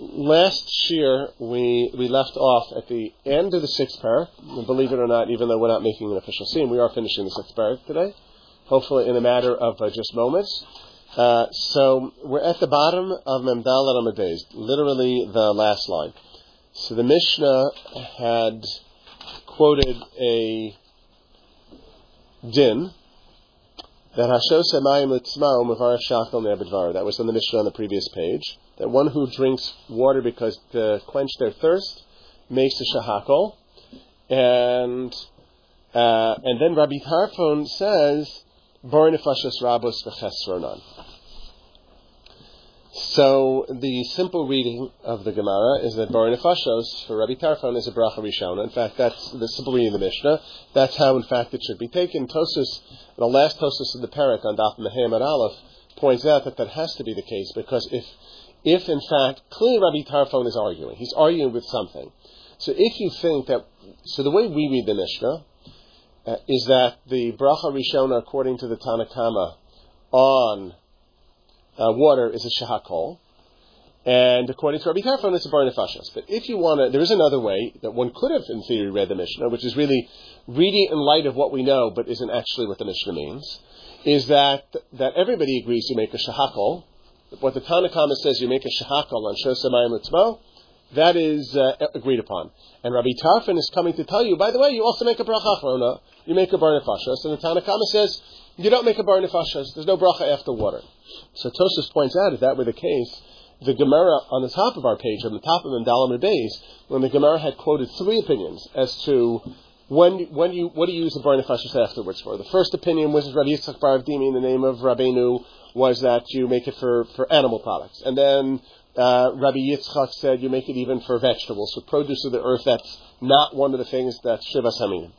last year we we left off at the end of the sixth parak. Believe it or not, even though we're not making an official scene, we are finishing the sixth parak today. Hopefully, in a matter of uh, just moments. Uh, so we're at the bottom of Memdal Ramadez, literally the last line. So the Mishnah had quoted a din that Hashos Emayim Litzmao Mavar Shachal Nebedvar. That was in the Mishnah on the previous page. That one who drinks water because to quench their thirst makes a shahakol. And uh, and then Rabbi Tarfon says, Bar Nefashas Rabos V'chesronan. So the simple reading of the Gemara is that Bar Nefashos for Rabbi Tarfon is a bracha rishona. In fact, that's the simple reading of the Mishnah. That's how, in fact, it should be taken. Tosus, the last Tosus of the Parak on Daf Mehem Aleph, points out that that has to be the case because if, if in fact, clearly Rabbi Tarfon is arguing, he's arguing with something. So if you think that, so the way we read the Mishnah uh, is that the bracha rishona, according to the Tanakama, on uh, water is a shahakol. And according to Rabbi Tarfon, it's a bar nefashas. But if you want to, there is another way that one could have, in theory, read the Mishnah, which is really reading in light of what we know, but isn't actually what the Mishnah means, is that that everybody agrees you make a shahakol. What the Tanakhama says you make a shahakol on shosamayim utzmo, that is uh, agreed upon. And Rabbi Tarfon is coming to tell you, by the way, you also make a bracha achrona, you make a bar nefashas, and the Tanakhama says you don't make a bar nefashas. There's no bracha after water. So Tosus points out, if that were the case, the Gemara on the top of our page, on the top of Mendalim Beis, when the Gemara had quoted three opinions as to when when you what do you use the bar nefashas afterwards for. The first opinion was Rabbi Yitzchak Bar Dimi in the name of Rabbeinu was that you make it for, for animal products, and then uh, Rabbi Yitzchak said you make it even for vegetables, for produce of the earth. That's not one of the things that's shivas haminim.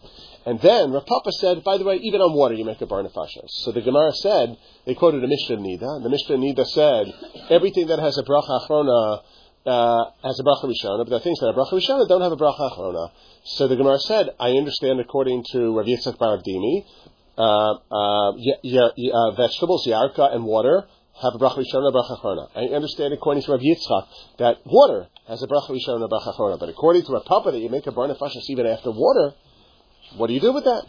And then Rav Papa said, by the way, even on water you make a bar nefashos. So the Gemara said, they quoted a Mishnah Nida, and the Mishnah Nida said, everything that has a bracha achrona uh, has a bracha rishona, but the things that have bracha rishona don't have a bracha achrona. So the Gemara said, I understand according to Rav Yitzchak Bar Dimi, uh, uh, y- y- uh, vegetables, yarka, and water have a bracha rishona a bracha achrona. I understand according to Rav Yitzchak that water has a bracha rishona a bracha achrona, but according to Rav Papa that you make a bar nefashos even after water, what do you do with that?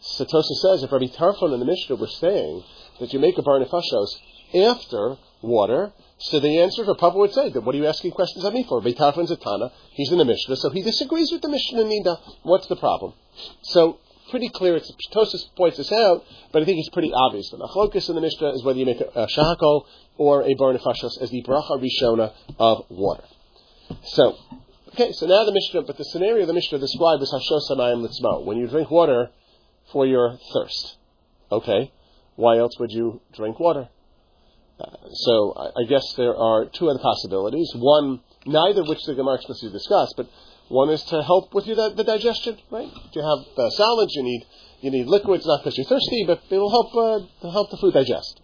Satosa says if Rabbi Tarfon and the Mishnah were saying that you make a bar nefashos after water, so the answer for Papa would say that what are you asking questions of me for? Rabbi Tarfon's a he's in the Mishnah, so he disagrees with the Mishnah Nida. What's the problem? So pretty clear. It's Tosis points this out, but I think it's pretty obvious. The machlokas in the Mishnah is whether you make a, a or a bar nefashos as the bracha rishona of water. So Okay, so now the Mishnah, but the scenario the Mishnah described is Hashos Hamayim Litzmo, when you drink water for your thirst. Okay, why else would you drink water? So I, I, guess there are two other possibilities. One, neither which the Gemara explicitly discussed, but one is to help with your, the, the digestion, right? If you have uh, salads, you need you need liquids, not because you're thirsty, but it will help uh, help the food digest.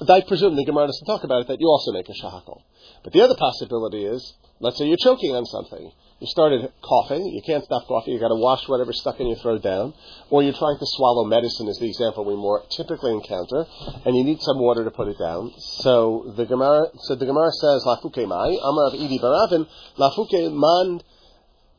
But I presume the Gemara doesn't talk about it that you also make a shahakol. But the other possibility is Let's say you're choking on something. You started coughing. You can't stop coughing. You've got to wash whatever's stuck in your throat down. Or you're trying to swallow medicine is the example we more typically encounter. And you need some water to put it down. So the Gemara, so the Gemara says, Lafuke mai, Amar of Idi Baravin, Lafuke man,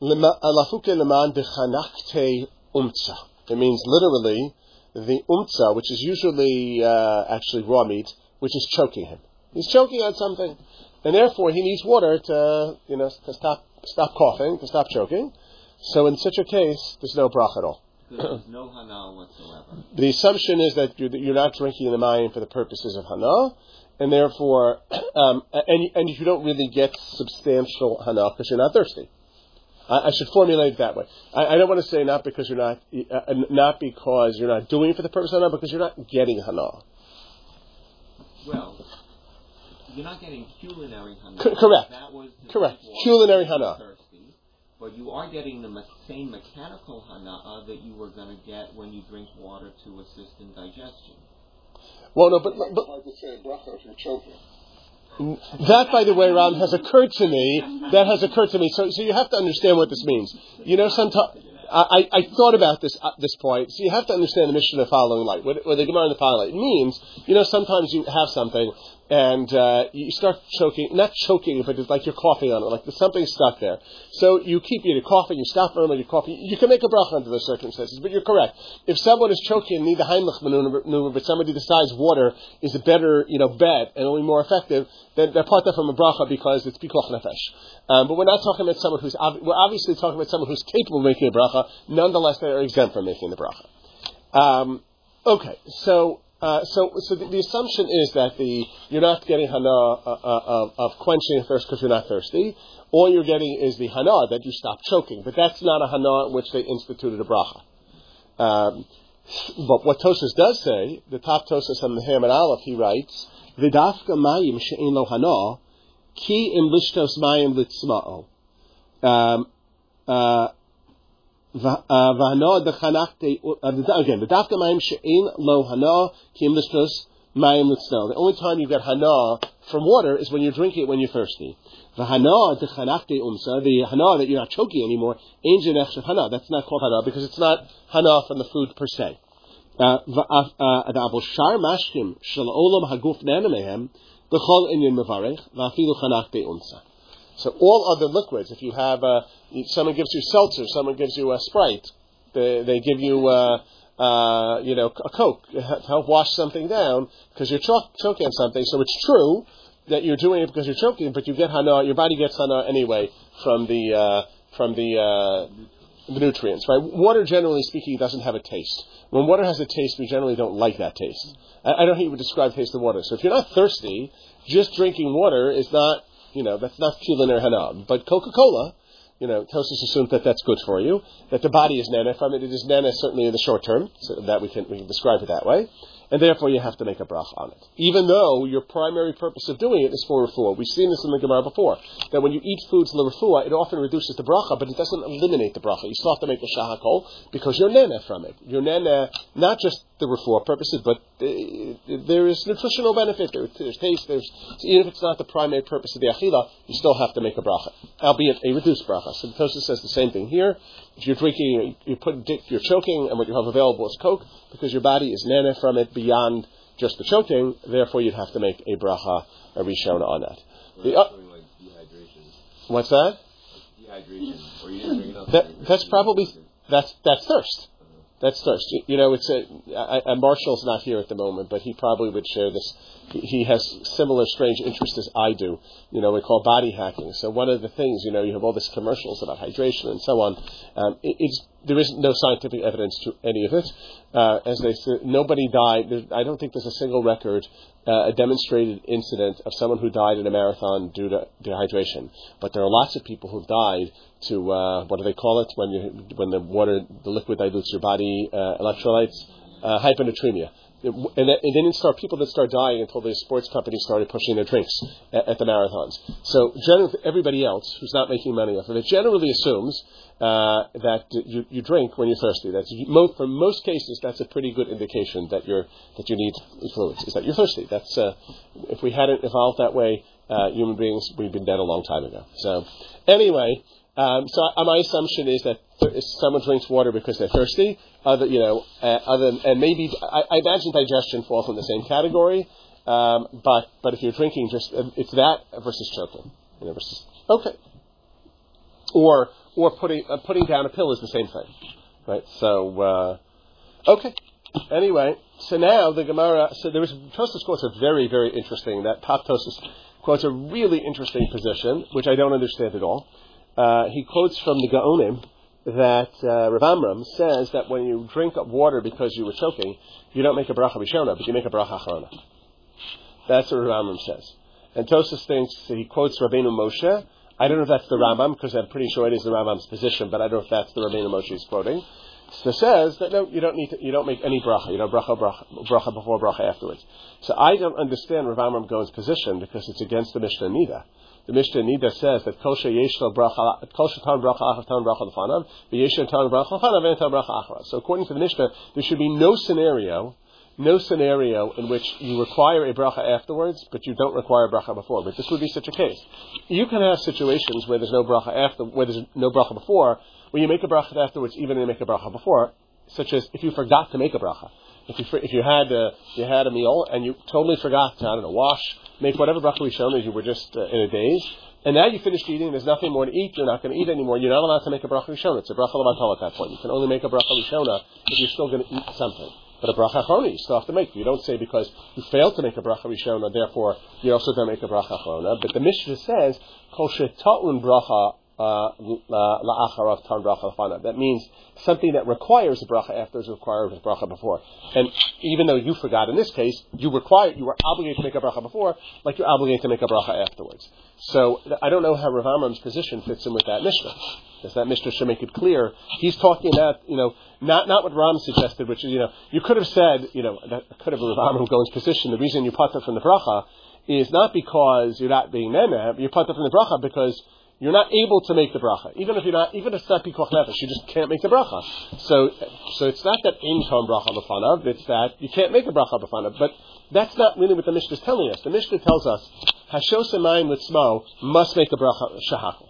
Lafuke leman bechanakte umtza. It means literally the umtza, which is usually uh, actually raw meat, which is choking him. He's choking on something and therefore he needs water to, you know, to stop stop coughing, to stop choking. So in such a case, there's no bracha at all. There's no hana whatsoever. The assumption is that you're, you're not drinking the mayim for the purposes of hana, and therefore, um, and and you don't really get substantial hana because you're not thirsty. I, I should formulate it that way. I, I, don't want to say not because you're not uh, not because you're not doing it for the purpose of hana, because you're not getting hana. Well, you're not getting culinary hana. C- correct. That was correct. Culinary hana. Thirsty, but you are getting the me- same mechanical hana uh, that you were going to get when you drink water to assist in digestion. Well, no, but but. That, by the way, Ram, has occurred to me. That has occurred to me. So, so you have to understand what this means. You know, sometimes I, I thought about this at this point. So you have to understand the mission of the following light. What, what the Gemara in the following light means. You know, sometimes you have something and uh, you start choking, not choking, but it's like you're coughing on it, like there's something stuck there. So you keep you're coughing, you stop for a moment, you're coughing. You can make a bracha under those circumstances, but you're correct. If someone is choking and need the Heimlich maneuver, but somebody decides water is a better, you know, bet and only more effective, then they're part of from a bracha because it's pikuach nefesh. Um, but we're not talking about someone who's we're obviously talking about someone who's capable of making a bracha. Nonetheless, they are exempt from making the bracha. Um, okay, so uh, so, so the, the, assumption is that the you're not getting hana uh, uh, of, of quenching thirst because you're not thirsty. All you're getting is the hana that you stop choking, but that's not a hana in which they instituted a bracha. Um, but what Tosas does say, the top Tosas on the Hamad Aleph, he writes, "V'dafka mayim she'in lo hana, ki lishtos mayim litzma'o." Um, uh, V'hana dechanachte again. The dafka mayim she'in lo hana kim listros mayim litznel. The only time you get hana from water is when you're drinking it when you're thirsty. V'hana dechanachte umsa. The hana that you're not choking anymore. Ein jenech hana. That's not called hana because it's not hana from the food per se. Mashkim shel olam haguf nenemehem b'chol inyan mevarech v'afilu chanachte umsa. So all other liquids, if you have a, someone gives you seltzer, someone gives you a Sprite, they, they give you, uh, uh, you know, a Coke to help wash something down because you're cho- choking on something. So it's true that you're doing it because you're choking, but you get hana, your body gets hana anyway from the, uh, from the, uh, the nutrients, right? Water, generally speaking, doesn't have a taste. When water has a taste, we generally don't like that taste. I, I don't think you would describe taste of water. So if you're not thirsty, just drinking water is not you know, that's not chilin or hanam. But Coca-Cola, you know, Tosis assumes that that's good for you, that the body is nana from it. It is nana certainly in the short term, so that we can, we can describe it that way and therefore you have to make a bracha on it. Even though your primary purpose of doing it is for refuah. We've seen this in the Gemara before, that when you eat foods in the refuah, it often reduces the bracha, but it doesn't eliminate the bracha. You still have to make the shahakol because you're nana from it. You're nana not just the refuah purposes, but there is nutritional benefit, there, there's taste, there's, even if it's not the primary purpose of the achila, you still have to make a bracha, albeit a reduced bracha. So the Tosha says the same thing here. If you're drinking, you put, you're choking, and what you have available is Coke, because your body is nana from it beyond just the choking, therefore you'd have to make a bracha, a rishona on that. The, uh, like what's that? dehydration, or you didn't drink enough. That, that's probably that's that's thirst. That's thirst. You, know, it's a, I, I, Marshall's not here at the moment, but he probably would share this. He, has similar strange interests as I do. You know, we call body hacking. So one of the things, you know, you have all these commercials about hydration and so on. Um, it, it's there is no scientific evidence to any of it. Uh, as they say, nobody died. I don't think there's a single record, uh, a demonstrated incident of someone who died in a marathon due to dehydration. But there are lots of people who've died to uh, what do they call it when you when the water the liquid dilutes your body uh, electrolytes uh, hyponatremia. And, and then didn't start people that start dying until the sports companies started pushing their drinks at, at the marathons. So generally, everybody else who's not making money off of it generally assumes uh, that you, you drink when you're thirsty. That's for most cases that's a pretty good indication that you're that you need fluids. Is that you're thirsty? That's uh, if we hadn't evolved that way, uh, human beings we've been dead a long time ago. So anyway. Um, so uh, my assumption is that someone drinks water because they're thirsty, other you know, uh, other and maybe I, I, imagine digestion falls in the same category. Um, but but if you're drinking, just it's that versus choking, you know, versus okay, or or putting uh, putting down a pill is the same thing, right? So uh, okay. Anyway, so now the Gemara. So there is Tosas quotes a very very interesting. That top Tosas quotes a really interesting position, which I don't understand at all. Uh, he quotes from the Gaonim that uh, Rav Amram says that when you drink up water because you were choking, you don't make a bracha rishona, but you make a bracha achrona. That's what Rav Amram says. And Tosas thinks he quotes Rabbeinu Moshe. I don't know if that's the Rambam because I'm pretty sure it is the Rambam's position, but I don't know if that's the Rabbeinu Moshe quoting. So says that no, you don't need to, you don't make any bracha, you know, bracha, bracha, bracha before bracha afterwards. So I don't understand Rav Amram Gaon's position because it's against the Mishnah Nida the Mishnah Nida says that kol sheyeshlo bracha, kol shetan bracha achav tan bracha lefanav, v'yeshlo tan bracha lefanav and bracha achra. So according to the Mishnah, there should be no scenario, no scenario in which you require a bracha afterwards, but you don't require a bracha before. But this would be such a case. You can have situations where there's no bracha after, where there's no bracha before, where you make a bracha afterwards, even if you make a bracha before, such as if you forgot to make a bracha. if you if you had a, you had a meal and you totally forgot to I don't know wash, make whatever bracha rishon as you were just uh, in a daze, and now you finished eating, there's nothing more to eat, you're not going to eat anymore, you're not allowed to make a bracha rishon. It's a bracha levatol at that point. You can only make a bracha rishona if you're still going to eat something. But a bracha achrona you still have to make. You don't say because you failed to make a bracha rishona, therefore you also don't make a bracha achrona. But the Mishnah says kol sheta'un bracha Uh, la'acharav tan bracha. That means something that requires a bracha after is required with bracha before. And even though you forgot in this case, you require you were obligated to make a bracha before, like you're obligated to make a bracha afterwards. So I don't know how Rav Amram's position fits in with that Mishnah. Because that Mishnah should make it clear. He's talking about, you know, not, not what Ram suggested, which is, you know, you could have said, you know, that could have Rav Amram Gaon's position, the reason you put that from the bracha is not because you're not being mena, you put that from the bracha because you're not able to make the bracha. Even if you're not, even if it's not pikuach nefesh, you just can't make the bracha. So, so it's not that in tom bracha b'fanav, it's that you can't make a bracha b'fanav. But that's not really what the Mishnah is telling us. The Mishnah tells us, Hashos Emayim Litzmo must make a bracha shahakal.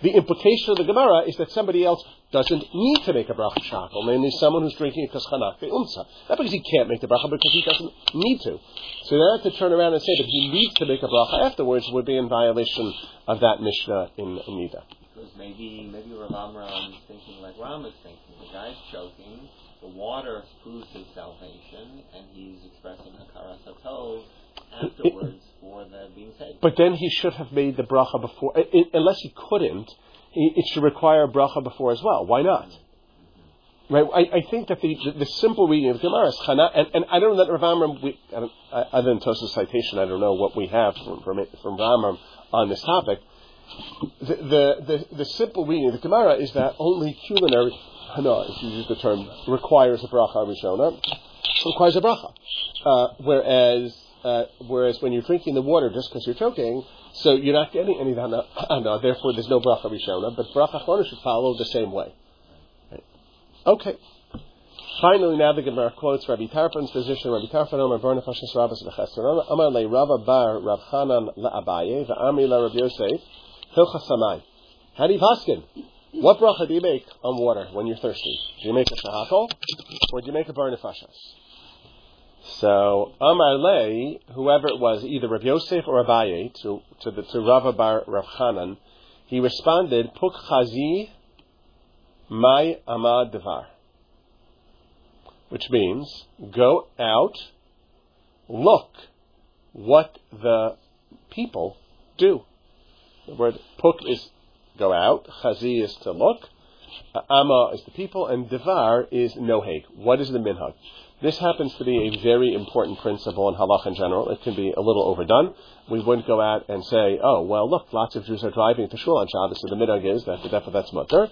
The implication of the Gemara is that somebody else doesn't need to make a bracha shahakal, namely someone who's drinking a kaschanak umsa. Not because he can't make the bracha, because he doesn't need to. So then to turn around and say that he needs to make a bracha afterwards would be in violation of that Mishnah in Nida. Because maybe maybe Rav Amram is thinking like Ram is thinking. The guy's choking, the water proves his salvation, and he's expressing hakaras hatov afterwards for the being saved. But then he should have made the bracha before, i i unless he couldn't. It should require bracha before as well. Why not? Right? I, I think that the, the, simple reading of Gemara is Chana, and, and I don't know that Rav Amram, we, other than Tosa's citation, I don't know what we have from, from, from Rav Amram on this topic. The, the, the, the simple reading of the Gemara is that only culinary Hana, if you use the term, requires a bracha Rishona, requires a bracha. Uh, whereas uh, whereas when you're drinking the water just because you're choking, so you're not getting any hana, therefore there's no bracha rishona, but bracha achrona should follow the same way. Right. Okay. Finally, now the Gemara quotes Rabbi Tarfon's position. Rabbi Tarfon Omer Borna Fashis Rabbis V'Chesron Omer Le Rava Bar Rav Chanan LaAbaye V'Ami La Rabbi Yosef Hilcha Samai. How do you paskin? What bracha do you make on water when you're thirsty? Do you make a shahakol or do you make a bar nefashas? So Amar whoever it was, either Rav Yosef or Abaye, to to the to Rava Bar Rav Chanan, he responded, Puk Chazi Mai Amad Devar, which means go out, look what the people do. The word Puk is go out, Chazi is to look, Ama is the people, and Devar is Noheg. What is the minhag? This happens to be a very important principle in halach in general. It can be a little overdone. We wouldn't go out and say, oh, well, look, lots of Jews are driving to shul on Shabbos, so the minhag is that the therefore that's mutter.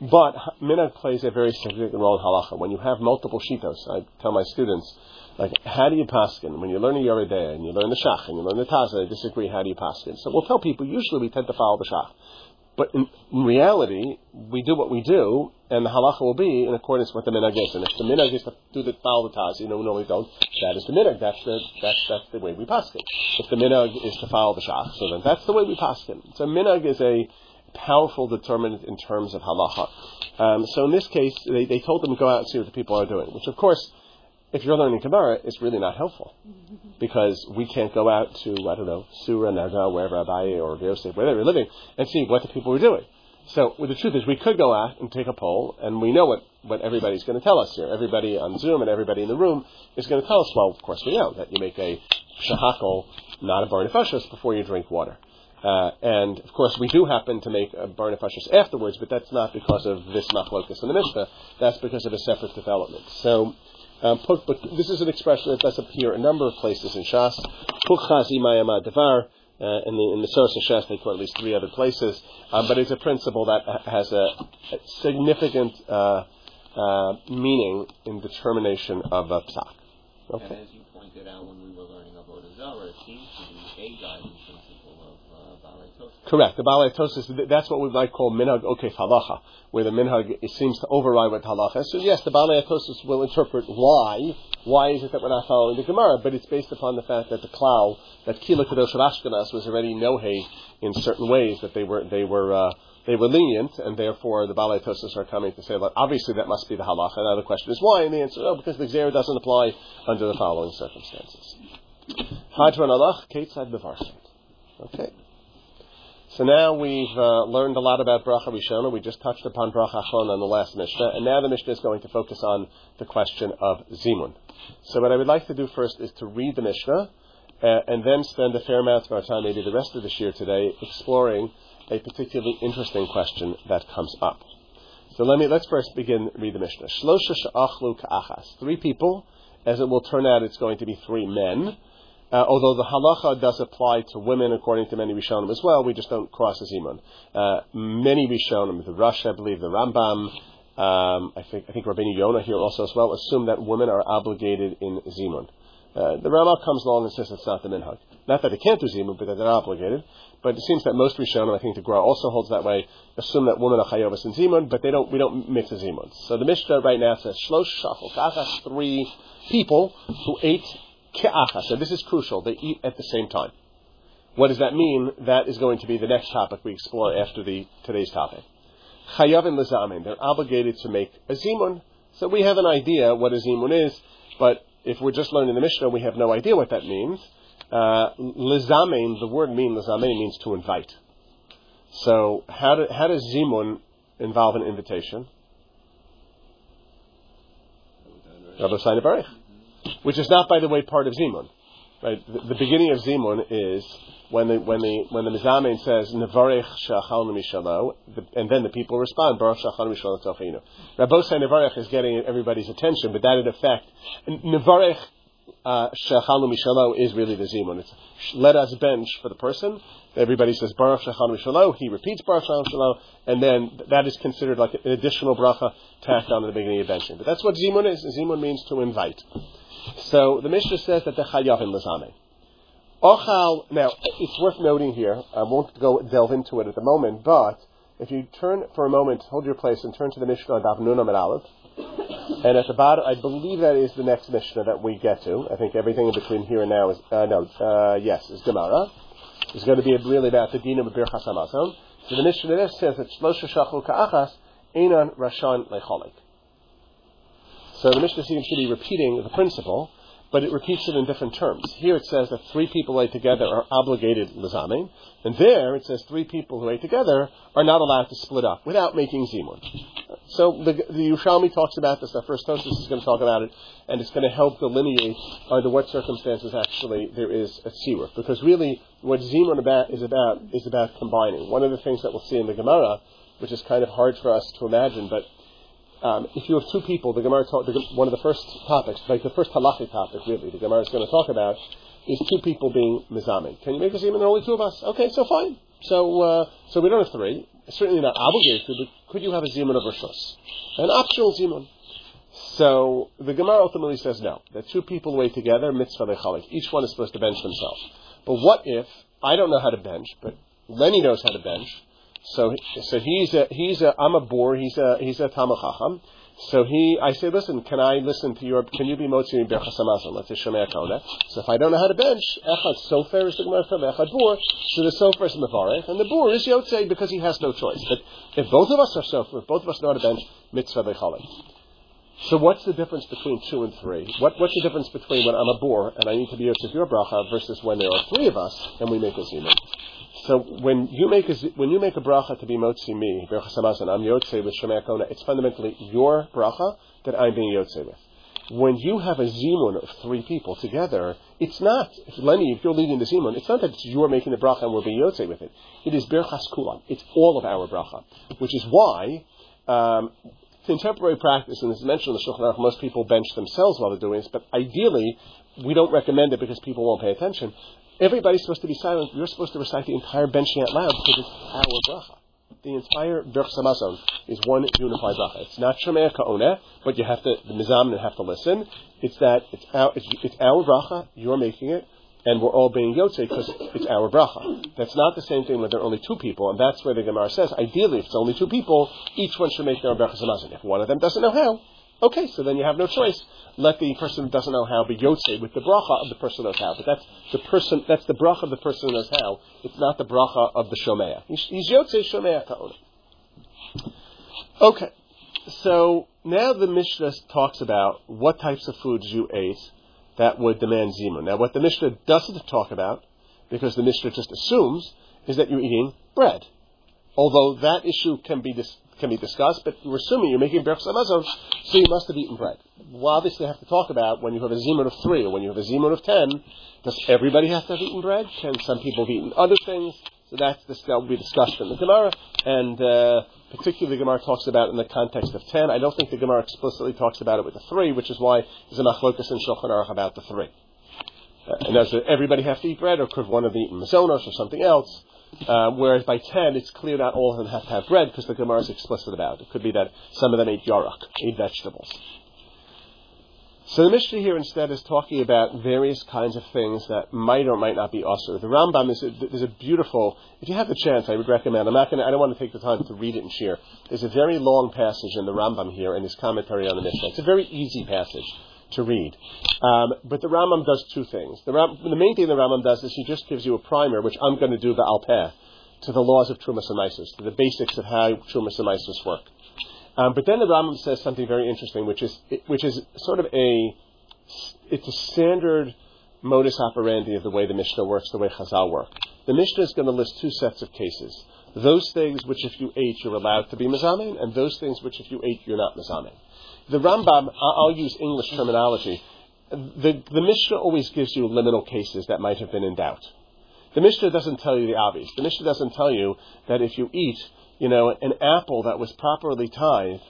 But minhag plays a very significant role in halacha. When you have multiple shitos, I tell my students, like, how do you paskin? When you learn a Yoreh De'ah and you learn the Shach and you learn the Taza, they disagree, how do you paskin? So we'll tell people, usually we tend to follow the Shach. But in, in, reality, we do what we do, and the halacha will be in accordance with the minhagis. And if the minhag is to do the follow the taz, you know, we normally don't. That is the minhag. That's the that's that's the way we paskin. If the minhag is to follow the shach, so then that's the way we paskin. So minhag is a powerful determinant in terms of halacha. Um, so in this case, they, they told them to go out and see what the people are doing, which of course if you're learning Gemara, it's really not helpful because we can't go out to I don't know Sura, Naga, wherever Abaye or Yosef, where they were living, and see what the people were doing. So well, the truth is, we could go out and take a poll, and we know what, what everybody's going to tell us here. Everybody on Zoom and everybody in the room is going to tell us. Well, of course, we know that you make a shahakol, not a bar before you drink water. Uh, and of course, we do happen to make a bar afterwards, but that's not because of this machlokas in the Mishnah. That's because of a separate development. So um, but this is an expression that does appear in a number of places in Shas. Pukchazi mayamad devar. Uh, in the in the source of Shas, they quote at least three other places, um, but it's a principle that has a, a significant uh, uh, meaning in determination of a psak. Okay. And as you pointed out when we were learning about Azara, it seems to be a guiding principle of uh, Correct. The Balei Tosis, that's what we might call minhag okef halacha where the minhag seems to override what halacha. So yes, the Balei Atosis will interpret why why is it that we're not following the Gemara? But it's based upon the fact that the klal, that Kila Kadosh of Ashkenaz was already nohe in certain ways, that they were, they were, uh, they were lenient, and therefore the Balei Tosos are coming to say well, obviously that must be the halacha. Now the question is why, and the answer is oh, because the Xer doesn't apply under the following circumstances. Hadron alach, Ketzad Bevarchim. Okay. So now we've uh, learned a lot about Bracha Rishona. We just touched upon Bracha Achron on the last Mishnah, and now the Mishnah is going to focus on the question of Zimun. So what I would like to do first is to read the Mishnah, uh, and then spend a fair amount of our time, maybe the rest of this year today, exploring a particularly interesting question that comes up. So let me let's first begin read the Mishnah. Shlosha she'achlu ka'achas. Three people, as it will turn out, it's going to be three men. Uh, although the halacha does apply to women according to many Rishonim as well, we just don't cross the zimun. Uh, many Rishonim, the Rosh, I believe, the Rambam, um, I think I think Rabbeinu Yonah here also as well, assume that women are obligated in zimun. Uh, the Rama comes along and says it's not the minhag. Not that they can't do zimun, but that they're obligated. But it seems that most Rishonim, I think the Gra also holds that way, assume that women are chayovas in zimun, but they don't. We don't mix the zimun. So the Mishnah right now says shlosh shachol three people who ate So this is crucial. They eat at the same time. What does that mean? That is going to be the next topic we explore after the today's topic. Chayav and lezamin. They're obligated to make a zimun. So we have an idea what a zimun is, but if we're just learning the Mishnah, we have no idea what that means. Uh, the word mean lezamin means to invite. So how, do, how does zimun involve an invitation? Rabbi Baruch which is not, by the way, part of Zimun. Right? The, the beginning of Zimun is when the when the when the Mizamin says Nevarech Shachal Mishalo, and then the people respond Baruch Shachal Mishalo Tzofinu. Rabbosai Nevarech is getting everybody's attention, but that in effect Nevarech uh, Shachal Mishalo is really the Zimun. It's let us bench for the person. Everybody says Baruch Shachal Mishalo. He repeats Baruch Shachal Mishalo, and then that is considered like an additional bracha tacked on at the beginning of benching. But that's what Zimun is. Zimun means to invite. So the Mishnah says that the chayavim lazame. Ochal. Now it's worth noting here. I won't go delve into it at the moment, but if you turn for a moment, hold your place, and turn to the Mishnah Daf and Aleph, and at the bottom, I believe that is the next Mishnah that we get to. I think everything in between here and now is uh, no, uh, yes, is Gemara. It's going to be really about the Dinam of Birchas Hamazon. So the Mishnah says that Shlosha Shachul Ka'achas Einan Rashan Lecholik. So the Mishnah seems to be repeating the principle, but it repeats it in different terms. Here it says that three people who ate together are obligated lizamin, and there it says three people who ate together are not allowed to split up without making zimun. So the, the Yerushalmi talks about this. Our first Tosis is going to talk about it, and it's going to help delineate under what circumstances actually there is a tziruf. Because really, what zimun about is about is about combining. One of the things that we'll see in the Gemara, which is kind of hard for us to imagine, but um, if you have two people, the Gemara talk, the, one of the first topics, like the first halachic topic, really, the Gemara is going to talk about is two people being mizamin. Can you make a zimun? There are only two of us. Okay, so fine. So uh, so we don't have three. Certainly not obligated to, but could you have a zimun of rishos, an optional zimun? So the Gemara ultimately says no. That two people weigh together, mitzvah lechalik. Each one is supposed to bench themselves. But what if I don't know how to bench, but Lenny knows how to bench? So, so he's a, he's a, I'm a boor. he's a, he's a Tamachacham. So he, I say, listen, can I listen to your, can you be motzi in Berchas Hamazon? Let's say. So if I don't know how to bench, Echad Sofer is the Gemara from Echad Bor, so the Sofer is Mavarech, and the Bor is Yotzei because he has no choice. But if both of us are Sofer, if both of us know how to bench, Mitzvah Bechalek. So what's the difference between two and three? What, what's the difference between when I'm a bor and I need to be Yotzei your bracha versus when there are three of us and we make a zimah? So when you make a when you make a bracha to be motzi me berachas hamazon, I'm yotzei with shemei kona. It's fundamentally your bracha that I'm being yotzei with. When you have a zimun of three people together, it's not if Lenny, if you're leading the zimun, it's not that you're making the bracha and we're being yotzei with it. It is berachas kulam. It's all of our bracha, which is why. Um, contemporary practice, and is mentioned in the Shulchan Aruch, most people bench themselves while they're doing this, but ideally, we don't recommend it because people won't pay attention. Everybody's supposed to be silent. You're supposed to recite the entire benching out loud because it's our bracha. The entire Birchas Hamazon is one unified bracha. It's not Shemea Ka'oneh, but you have to, the Mizamnin have to listen. It's that, it's our, it's, it's our bracha, you're making it, and we're all being Yotze because it's our bracha. That's not the same thing when there are only two people, and that's where the Gemara says, ideally, if it's only two people, each one should make their own bracha samazon. If one of them doesn't know how, Okay, so then you have no choice. Let the person who doesn't know how be yotze with the bracha of the person who knows how. But that's the person. That's the bracha of the person who knows how. It's not the bracha of the shomea. He's, yotze shomea ta'ona. Okay, so now the Mishnah talks about what types of foods you ate that would demand zimun. Now, what the Mishnah doesn't talk about, because the Mishnah just assumes, is that you're eating bread. Although that issue can be dis- can be discussed, but we're assuming you're making brachas amazon, so you must have eaten bread. We'll obviously have to talk about when you have a zimun of three or when you have a zimun of ten. Does everybody have to have eaten bread? Can some people have eaten other things? So that's that will be discussed in the Gemara, and uh, particularly the Gemara talks about it in the context of ten. I don't think the Gemara explicitly talks about it with the three, which is why there's a machlokas in Shulchan Aruch about the three. Uh, and does everybody have to eat bread, or could one of them eat mazonos or something else? Uh, whereas by 10, it's clear not all of them have to have bread because the Gemara is explicit about it. It could be that some of them ate yarok, ate vegetables. So the Mishnah here instead is talking about various kinds of things that might or might not be usher. The Rambam is a, is a beautiful. If you have the chance, I would recommend. I'm not gonna, I don't want to take the time to read it and share. There's a very long passage in the Rambam here in his commentary on the Mishnah. It's a very easy passage to read. Um, but the Rambam does two things. The, Ram, the, main thing the Rambam does is he just gives you a primer, which I'm going to do the Alpeh, to the laws of Trumas and Mises, to the basics of how Trumas and Mises work. Um, but then the Rambam says something very interesting, which is which is sort of a it's a standard modus operandi of the way the Mishnah works, the way Chazal work. The Mishnah is going to list two sets of cases: those things which, if you ate, you're allowed to be mazamin, and those things which, if you ate, you're not mazamin. The Rambam, I'll use English terminology. The, the Mishnah always gives you liminal cases that might have been in doubt. The Mishnah doesn't tell you the obvious. The Mishnah doesn't tell you that if you eat, you know, an apple that was properly tithed,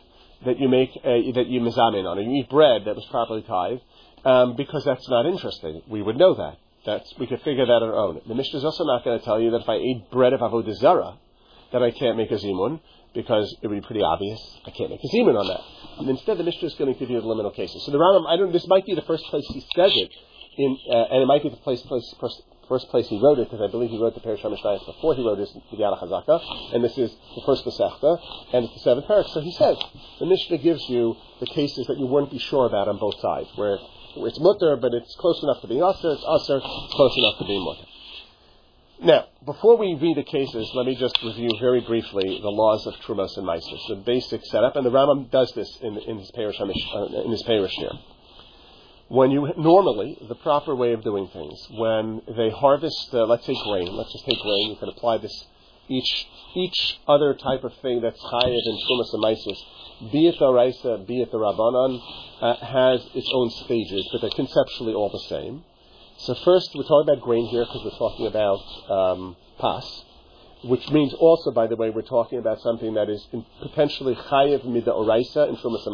that you make a, that you mizamin on, or you eat bread that was properly tithed, um, because that's not interesting. We would know that. That's we could figure that on our own. The Mishnah is also not going to tell you that if I eat bread of avodah zarah, that I can't make a zimun because it would be pretty obvious. I can't make a zimun on that. And instead, the Mishnah is going to give you the liminal cases. So the Rambam, I don't. This might be the first place he says it, in, uh, and it might be the place, place first, first place he wrote it because I believe he wrote the Perish Mishnayos before he wrote his Yad Chazaka, and this is the first Masechta, and it's the seventh parak. So he says the Mishnah gives you the cases that you wouldn't be sure about on both sides, where, it's mutter, but it's close enough to being usher, it's usher, it's close enough to being mutter. Now, before we read the cases, let me just review very briefly the laws of Trumas and Mises, the basic setup, and the Rambam does this in, in his parish uh, in his parish here. When you normally the proper way of doing things, when they harvest, uh, let's say grain, let's just take grain. You can apply this each each other type of thing that's higher than Trumas and Mises, be it the Raisa, be it the Rabbanon, uh, has its own stages, but they're conceptually all the same. So first, we're talking about grain here because we're talking about um, pas, which means also, by the way, we're talking about something that is potentially chayiv mida oraisa and trumas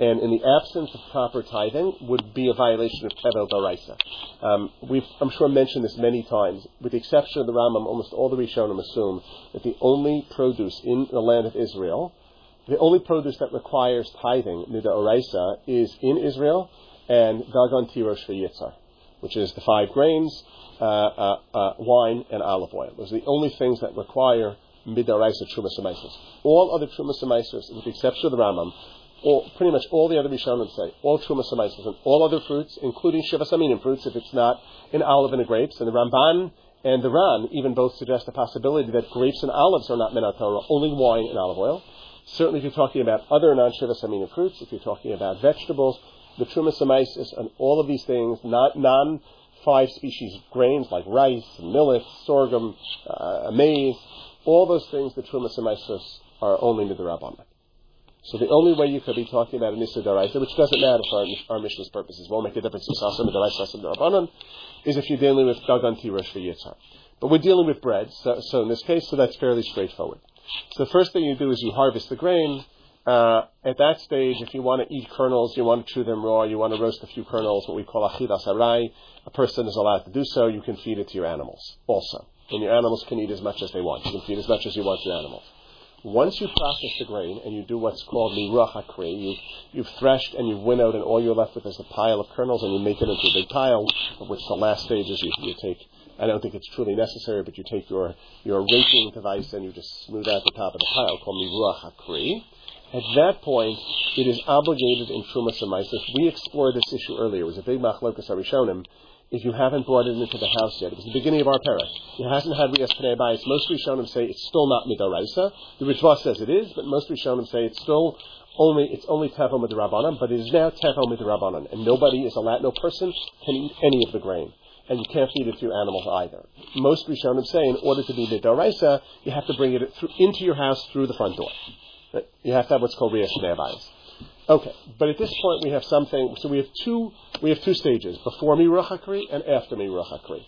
And in the absence of proper tithing, would be a violation of tevel daraisa. Um, we've, I'm sure, mentioned this many times. With the exception of the Rambam, almost all the Rishonim assume that the only produce in the land of Israel, the only produce that requires tithing, mida oraisa, is in Israel and dagon tirosh yitzar which is the five grains, uh, uh, uh, wine, and olive oil. Those are the only things that require midaraisa trumas All other trumas with the exception of the Rambam, all, pretty much all the other Rishonim say, all trumas and all other fruits, including shivas aminim fruits, if it's not an olive and a grapes, and the Ramban and the Ran even both suggest the possibility that grapes and olives are not minat Torah, only wine and olive oil. Certainly, if you're talking about other non-shivas aminim fruits, if you're talking about vegetables, the Trumas and all of these things, not non five species grains like rice, millet, sorghum, uh, maize, all those things, the Trumas are only midrabanan. So the only way you could be talking about an Issa which doesn't matter for our, our Mishnah's purposes, won't make a difference if it's Daraisa Darabanan, is if you're dealing with Dagan Tirosh for Yitzhar. But we're dealing with bread, so, so in this case, so that's fairly straightforward. So the first thing you do is you harvest the grain, uh, at that stage, if you want to eat kernels, you want to chew them raw, you want to roast a few kernels, what we call achilas arai, a person is allowed to do so. You can feed it to your animals also. And your animals can eat as much as they want. You can feed as much as you want your animals. Once you process the grain and you do what's called miruach hakri, you, you've threshed and you've winnowed, and all you're left with is a pile of kernels, and you make it into a big pile, of which the last stage is you, you take I don't think it's truly necessary, but you take your, your raking device and you just smooth out the top of the pile called miruach hakri At that point, it is obligated in Trumas and Maisus. We explored this issue earlier. It was a big machlokas arishonim. If you haven't brought it into the house yet, it was the beginning of our parak. It hasn't had Rias Pnei Bayis. Most Rishonim say it's still not Midaraisa. The Ritva says it is, but most Rishonim say it's still only it's only tevel midrabanan, but it is now tevel midrabanan, and nobody is allowed, no person can eat any of the grain, and you can't feed it to animals either. Most Rishonim say in order to be midaraisa, you have to bring it through, into your house through the front door. You have to have what's called riyas nebayis. Okay, but at this point we have something. So we have two we have two stages: before miruch and after miruch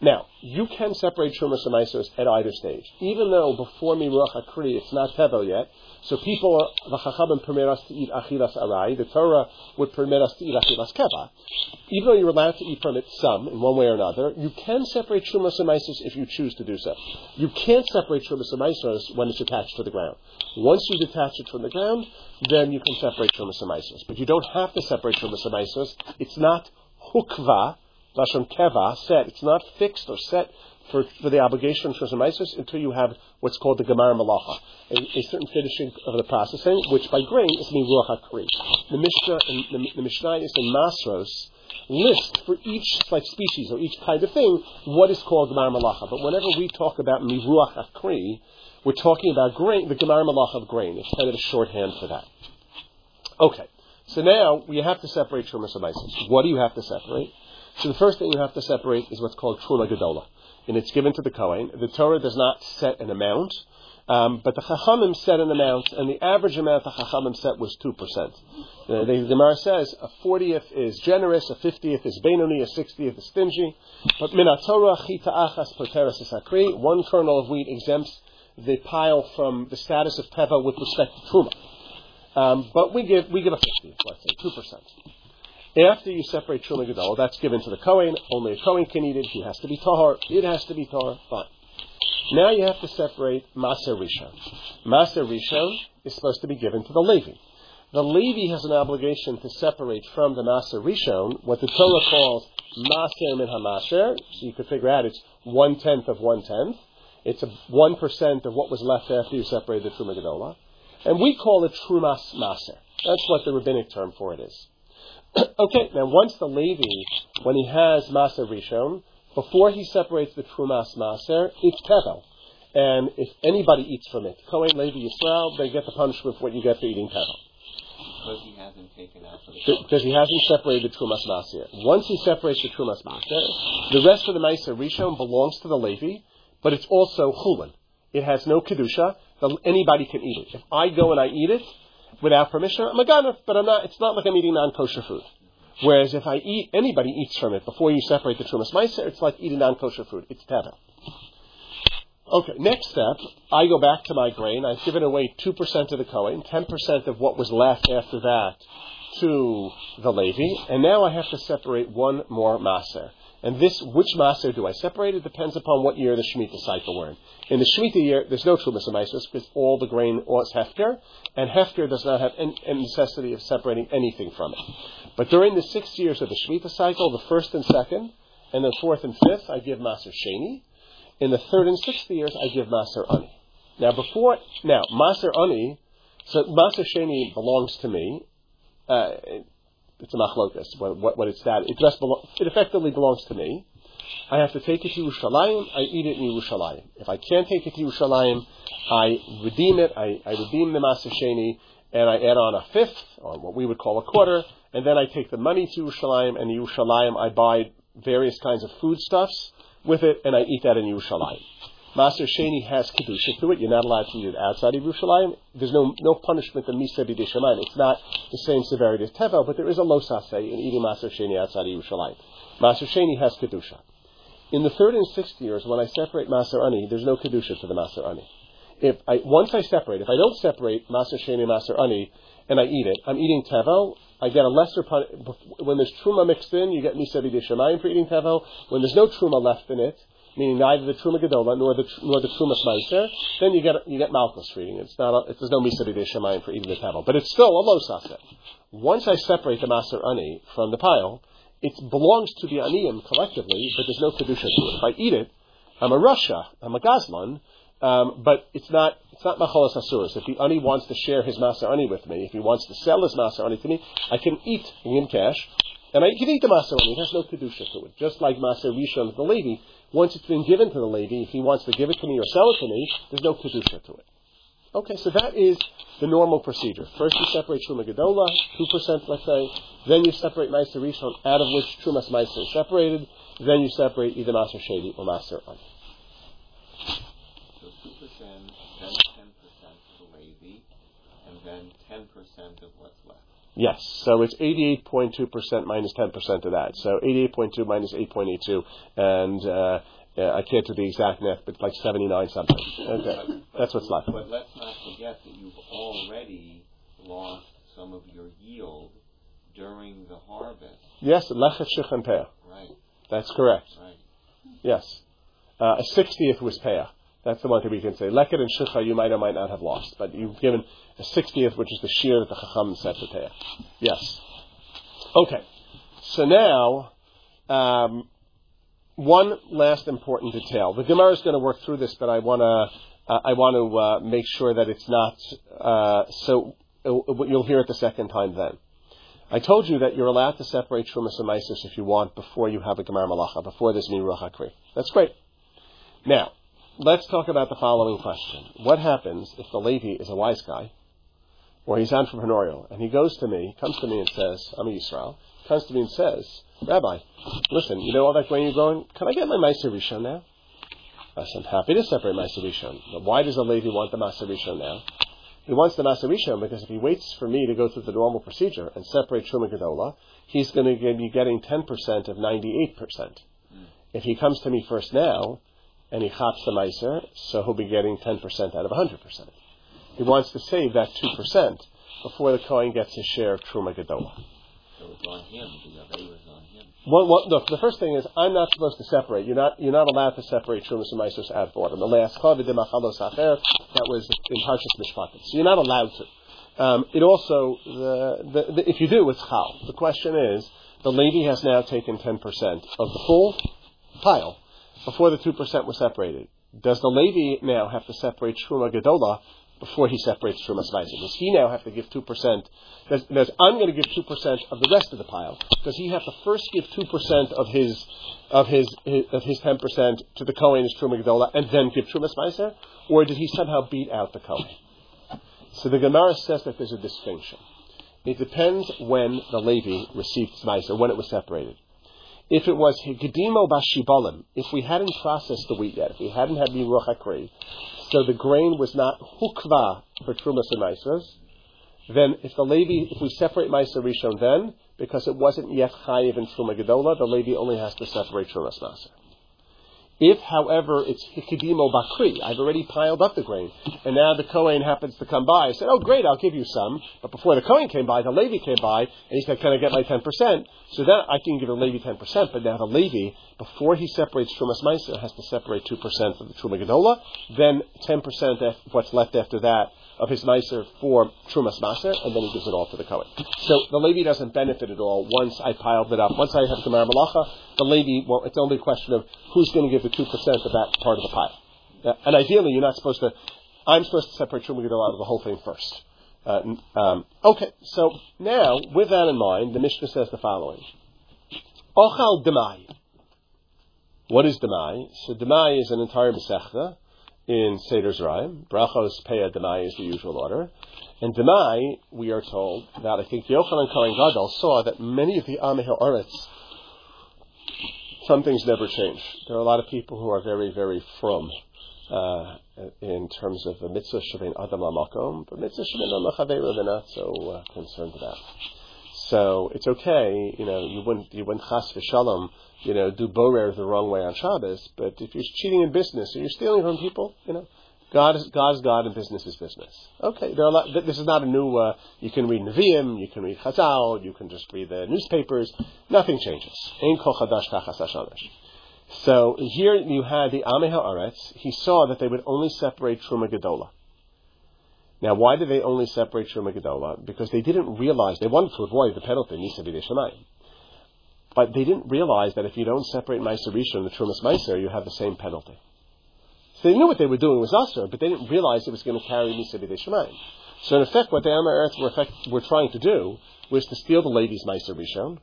now, you can separate Trumas and Maisos at either stage. Even though before Miruach Akri it's not Tevel yet, so people, the Chachamim permit us to eat Achilas Arai, the Torah would permit us to eat Achilas Keva. Even though you're allowed to eat from it some, in one way or another, you can separate Trumas and Maisos if you choose to do so. You can't separate Trumas and Maisos when it's attached to the ground. Once you detach it from the ground, then you can separate Trumas and Maisos. But you don't have to separate Trumas and Maisos. It's not hukva, Lashon Keva, set. It's not fixed or set for, for the obligation for Zemaisis until you have what's called the Gemar Malacha, a, a, certain finishing of the processing, which by grain is Miruach HaKri. The Mishnah and the, the Mishnayos and Masros list for each like species or each kind of thing what is called Gemar Malacha. But whenever we talk about Miruach HaKri, we're talking about grain, the Gemar Malacha of grain. It's kind of a shorthand for that. Okay. So now we have to separate and What do you have to separate? So the first thing you have to separate is what's called Truma Gedola. And it's given to the Kohen. The Torah does not set an amount, um, but the Chachamim set an amount, and the average amount the Chachamim set was 2%. Uh, the Gemara says a 40th is generous, a 50th is Benoni, a 60th is stingy. But Minatorah Chita Achas Poteres Sakri, one kernel of wheat exempts the pile from the status of Teva with respect to Truma. Um, but we give, we give a 50th, let's say, 2%. After you separate Truma Gadol, that's given to the Kohen. Only a Kohen can eat it. He has to be Tahar. It has to be Tahar. Fine. Now you have to separate Maser Rishon. Maser Rishon is supposed to be given to the Levi. The Levi has an obligation to separate from the Maser Rishon what the Torah calls Maser min HaMaser. So you could figure out it's one tenth of one tenth. It's one percent of what was left after you separated the Truma Gedola. And we call it Trumas Maser. That's what the rabbinic term for it is. okay, now once the Levi, when he has Maser Rishon, before he separates the Trumas Maser, it's Tevel. And if anybody eats from it, Kohen, Levi, Yisrael, they get the punishment for what you get for eating Tevel. Because he hasn't taken out the Because he hasn't separated the Trumas Maser. Once he separates the Trumas Maser, the rest of the Maser Rishon belongs to the Levi, but it's also Chulin. It has no Kedusha. Anybody can eat it. If I go and I eat it, without permission, I'm a ganef, but I'm not, it's not like I'm eating non-kosher food. Whereas if I eat, anybody eats from it before you separate the trumas meiser, it's like eating non-kosher food. It's teva. Okay, next step, I go back to my grain. I've given away 2% of the Kohen, 10% of what was left after that to the Levi, and now I have to separate one more maser. And this, which maser do I separate? It depends upon what year the Shemitah cycle we're in. In the Shemitah year, there's no Trumas and because all the grain was Hefker, and Hefker does not have any, any, necessity of separating anything from it. But during the six years of the Shemitah cycle, the first and second, and the fourth and fifth, I give Maser Sheni. In the third and sixth years, I give Maser Ani. Now, before, now, Maser Ani, so Maser Sheni belongs to me. Uh, it's a machlokas, what, what, what it's that. It just belo- it effectively belongs to me. I have to take it to Yerushalayim. I eat it in Yerushalayim. If I can't take it to Yerushalayim, I redeem it. I, I redeem the Maser Sheni, and I add on a fifth, or what we would call a quarter, and then I take the money to Yerushalayim, and in Yerushalayim I buy various kinds of foodstuffs with it, and I eat that in Yerushalayim. Maser Sheni has kedusha to it. You're not allowed to eat it outside of Yerushalayim. There's no no punishment in Misa B'Dishamayim. It's not the same severity as Tevel, but there is a losase in eating Maser Sheni outside of Yerushalayim. Maser Sheni has kedusha. In the third and sixth years, when I separate Maser Ani, there's no kedusha to the Maser Ani. If I once I separate, if I don't separate Maser Sheni and Maser Ani, and I eat it, I'm eating Tevel. I get a lesser pun- when there's truma mixed in, you get Misa B'Dishamayim for eating Tevel. When there's no truma left in it, meaning neither the Truma Gedola nor the nor the Truma Meiser, then you get you get Malchus reading. It's not a, there's no Misa Shemayim for eating the Tevel, but it's still a low saset. Once I separate the Maser Ani from the pile, it belongs to the Aniyim collectively, but there's no kedusha to it. If I eat it, I'm a rasha, I'm a Gazlan, um, but it's not It's not macholas asuras. If the ani wants to share his maser ani with me, if he wants to sell his maser ani to me, I can eat in cash, and I can eat the maser ani. It has no kedusha to it. Just like maser rishon the Levi, once it's been given to the Levi, if he wants to give it to me or sell it to me, there's no kedusha to it. Okay, so that is the normal procedure. First you separate Truma Gedola, 2% let's say, then you separate Meiser Rishon, out of which Trumas Meiser is separated, then you separate either Maser Sheni or Maser Ani. So 2%, then 10% of the Levi, and then 10% of what's left. Yes, so it's 88.2% minus 10% of that. So 88.2 minus 8.82, and uh, yeah, I can't do the exact math, but it's like 79 something. Okay, But- that's what's left. But let's not forget that you've already lost some of your yield during the harvest. Yes, lechet peah. Right, That's correct. right. Yes. Uh, a sixtieth was peah. That's the one thing we can say. Leket and shikha you might or might not have lost, but you've given a sixtieth, which is the shear that the chacham said to peah. Yes. Okay. So now, um, one last important detail. The Gemara is going to work through this, but I want to uh, I want to uh, make sure that it's not uh, so. Uh, you'll hear it the second time then. I told you that you're allowed to separate Trumas and Isis if you want before you have a Gemar Malacha, before there's Miruach Hakri. That's great. Now, let's talk about the following question. What happens if the Levi is a wise guy, or he's entrepreneurial, and he goes to me, comes to me and says, I'm a Yisrael, comes to me and says, Rabbi, listen, you know all that grain you're growing? Can I get my Meiser Rishon now? I said, I'm happy to separate Meiser Rishon. But why does the Levi want the Meiser Rishon now? He wants the Meiser Rishon because if he waits for me to go through the normal procedure and separate Truma Gedola, he's going to be getting 10% of 98%. Hmm. If he comes to me first now, and he chops the Meiser, so he'll be getting 10% out of 100%. He wants to save that 2% before the Kohen gets his share of Truma Gedola. So it's on him, the Avera is on him. Well, well, look, the first thing is I'm not supposed to separate. You're not you're not allowed to separate Trumas and out of order. The last Chavid de Machalos Acher, that was in Parshas Mishpatim. So you're not allowed to. Um, it also, the, the, the, if you do, it's Chal. The question is, the Levi has now taken 10% of the full pile before the 2% was separated. Does the Levi now have to separate Truma Gedola before he separates Truma Svaisim? Does he now have to give 2%? Does, does I'm going to give 2% of the rest of the pile. Does he have to first give 2% of his, of his, of his 10% to the Kohen as Truma Gedola and then give Truma Svaisim? Or did he somehow beat out the Kohen? So the Gemara says that there's a distinction. It depends when the Levi received Svaisim, when it was separated. If it was Higdimo Bashibalim, if we hadn't processed the wheat yet, if we hadn't had the Ruach HaKri, so the grain was not hukva for Trumas and Maisas, then if the Levi, if we separate Maisa Rishon then, because it wasn't yet Chayiv in Truma Gedola, the Levi only has to separate Trumas Maser. If, however, it's Hikidimo Bakri, I've already piled up the grain, and now the Kohen happens to come by, I said, oh great, I'll give you some, but before the Kohen came by, the Levi came by, and he said, can I get my 10%? So then I can give the Levi 10%, but now the Levi, before he separates Trumas Meiser, has to separate 2% of the Truma Gedola, then 10% of what's left after that of his Meiser for Trumas Maser, and then he gives it all to the Kohen. So the Levi doesn't benefit at all once I piled it up. Once I have Gemara Malacha, the Levi, well, it's only a question of who's going to give the 2% of that part of the pile. Uh, and ideally, you're not supposed to, I'm supposed to separate Truma out of the whole thing first. Uh, um, okay, so now, with that in mind, the Mishnah says the following. Ochal Demai. What is Demai? So Demai is an entire Masechta in Seder Zerayim. Brachos Peah Demai is the usual order. And Demai, we are told that I think Yochanan Kohen Gadol saw that many of the Amihel Aretz, some things never change. There are a lot of people who are very, very from uh, in terms of the mitzvah shavin adam lamakom, but mitzvah shavin amachavera they're not so uh, concerned about. So it's okay, you know, you wouldn't you wouldn't chas v'shalom, you know, do borer the wrong way on Shabbos, but if you're cheating in business or you're stealing from people, you know, God is God is God and business is business. Okay, there are a lot. This is not a new. Uh, you can read Nevi'im, you can read Chazal, you can just read the newspapers. Nothing changes. So here you had the Ameh Haaretz. He saw that they would only separate Truma Gedola. Now, why did they only separate Truma Gedola? Because they didn't realize they wanted to avoid the penalty Nisa B'dei Shemayim. But they didn't realize that if you don't separate Meiser Rishon and the Trumas Meiser, you have the same penalty. So they knew what they were doing was usher, but they didn't realize it was going to carry B'dei Shemayim. So in effect, what the Amar Eretz were, effect, were trying to do was to steal the Levi's Meiser Rishon,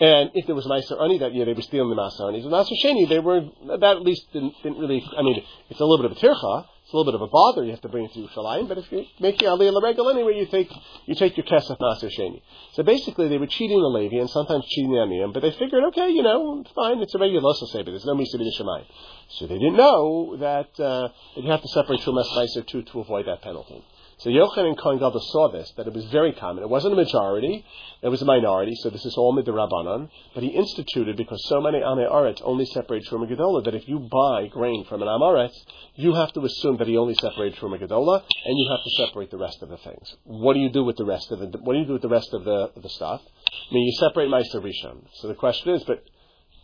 and if there was Meiser Ani that year, they were stealing the Maser Ani. And Maser Sheni, they were, that at least didn't, didn't really, I mean, it's a little bit of a tircha, it's a little bit of a bother, you have to bring it to Yerushalayim, but if you make your Aliyah Laregel anyway, you take, you take your Kesef Maser Sheni. So basically, they were cheating the Levi and sometimes cheating the Aniyim, but they figured, okay, you know, fine, it's a regular Losa Sefer, there's no Misa B'Nishamayim. So they didn't know that, uh, that you have to separate Trumas Meiser to, to avoid that penalty. So Yochanan and Kohen Gadol saw this, that it was very common. It wasn't a majority, it was a minority, so this is all mid the midrabanan. But he instituted, because so many Ame Aretz only separate Truma Gedola, that if you buy grain from an Amaretz, you have to assume that he only separated Truma Gedola, and you have to separate the rest of the things. What do you do with the rest of the, what do you do with the rest of the, the stuff? I mean, you separate Meiser Rishon. So the question is, but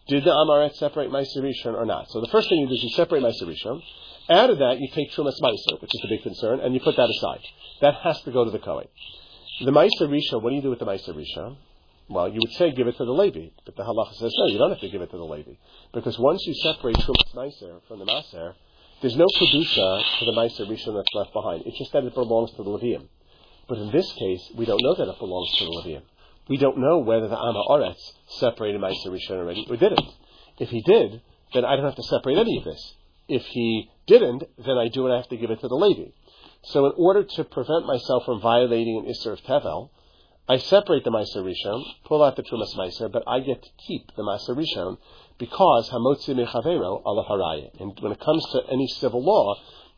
did the Amaretz separate Meiser Rishon or not? So the first thing you do is you separate Meiser Rishon, out of that, you take Trumas Meiser, which is the big concern, and you put that aside. That has to go to the Kohen. The Meiser Rishon, what do you do with the Meiser Rishon? Well, you would say give it to the Levi, but the halacha says no, you don't have to give it to the Levi. Because once you separate Trumas Meiser from the Maser, there's no Kedusha to the Meiser Rishon that's left behind. It's just that it belongs to the Levium. But in this case, we don't know that it belongs to the Levium. We don't know whether the Ama Oretz separated Meiser Rishon already or didn't. If he did, then I don't have to separate any of this. If he didn't, then I do and I have to give it to the Levi. So in order to prevent myself from violating an Isser of Tevel, I separate the Meiser Rishon, pull out the Trumas Meiser, but I get to keep the Meiser Rishon because Hamotzi Mechavero ala Haraya. And when it comes to any civil law,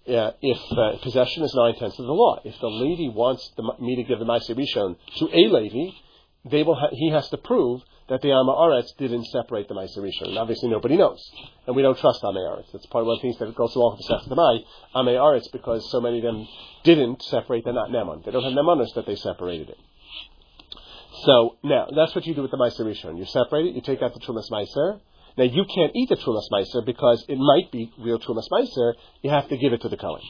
uh, if uh, possession is nine tenths of the law, if the Levi wants the, me to give the Meiser Rishon to a Levi, they will ha- he has to prove that the Aretz didn't separate the Meiser Rishon. Obviously nobody knows. And we don't trust Ame Aretz. That's part of one of the things that it goes along with the Sech Demai, Ame Aretz, because so many of them didn't separate, they're not Neman. They don't have Nemanis that they separated it. So, now, that's what you do with the Meiser Rishon. You separate it, you take out the Trumas Meiser. Now, you can't eat the Trumas Meiser because it might be real Trumas Meiser. You have to give it to the Kohen.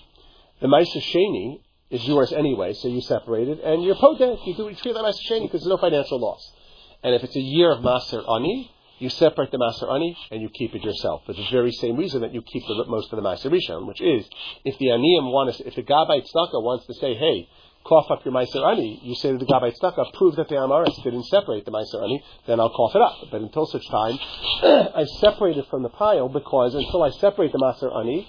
The Meiser Sheni is yours anyway, so you separate it, and you're potent. You do you treat that Meiser Sheni because there's no financial loss. And if it's a year of Maser Ani, you separate the Maser Ani and you keep it yourself for the very same reason that you keep the, most of the Maser Rishon, which is if the Aniyim want to, if the Gabbai Tzedakah wants to say, hey, cough up your Meiser Ani, you say to the Gabbai Tzedakah, prove that the Amaretz didn't separate the Meiser Ani, then I'll cough it up. But until such time, I separate it from the pile because until I separate the Maser Ani,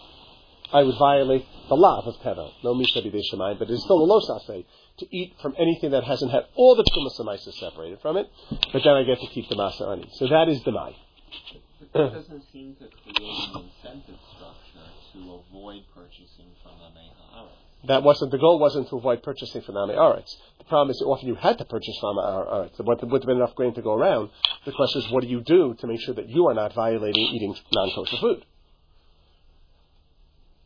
I would violate the law of Tevel. No Misa B'dei but it's still a Losase to eat from anything that hasn't had all the Tumas and separated from it, but then I get to keep the Masa Ani. So that is the Mai. But that doesn't seem to create an incentive structure to avoid purchasing from Amei. That wasn't the goal. Wasn't to avoid purchasing from Amei Haaretz. The problem is that often you had to purchase from Amei Haaretz. There would have been enough grain to go around. The question is, what do you do to make sure that you are not violating eating non-kosher food?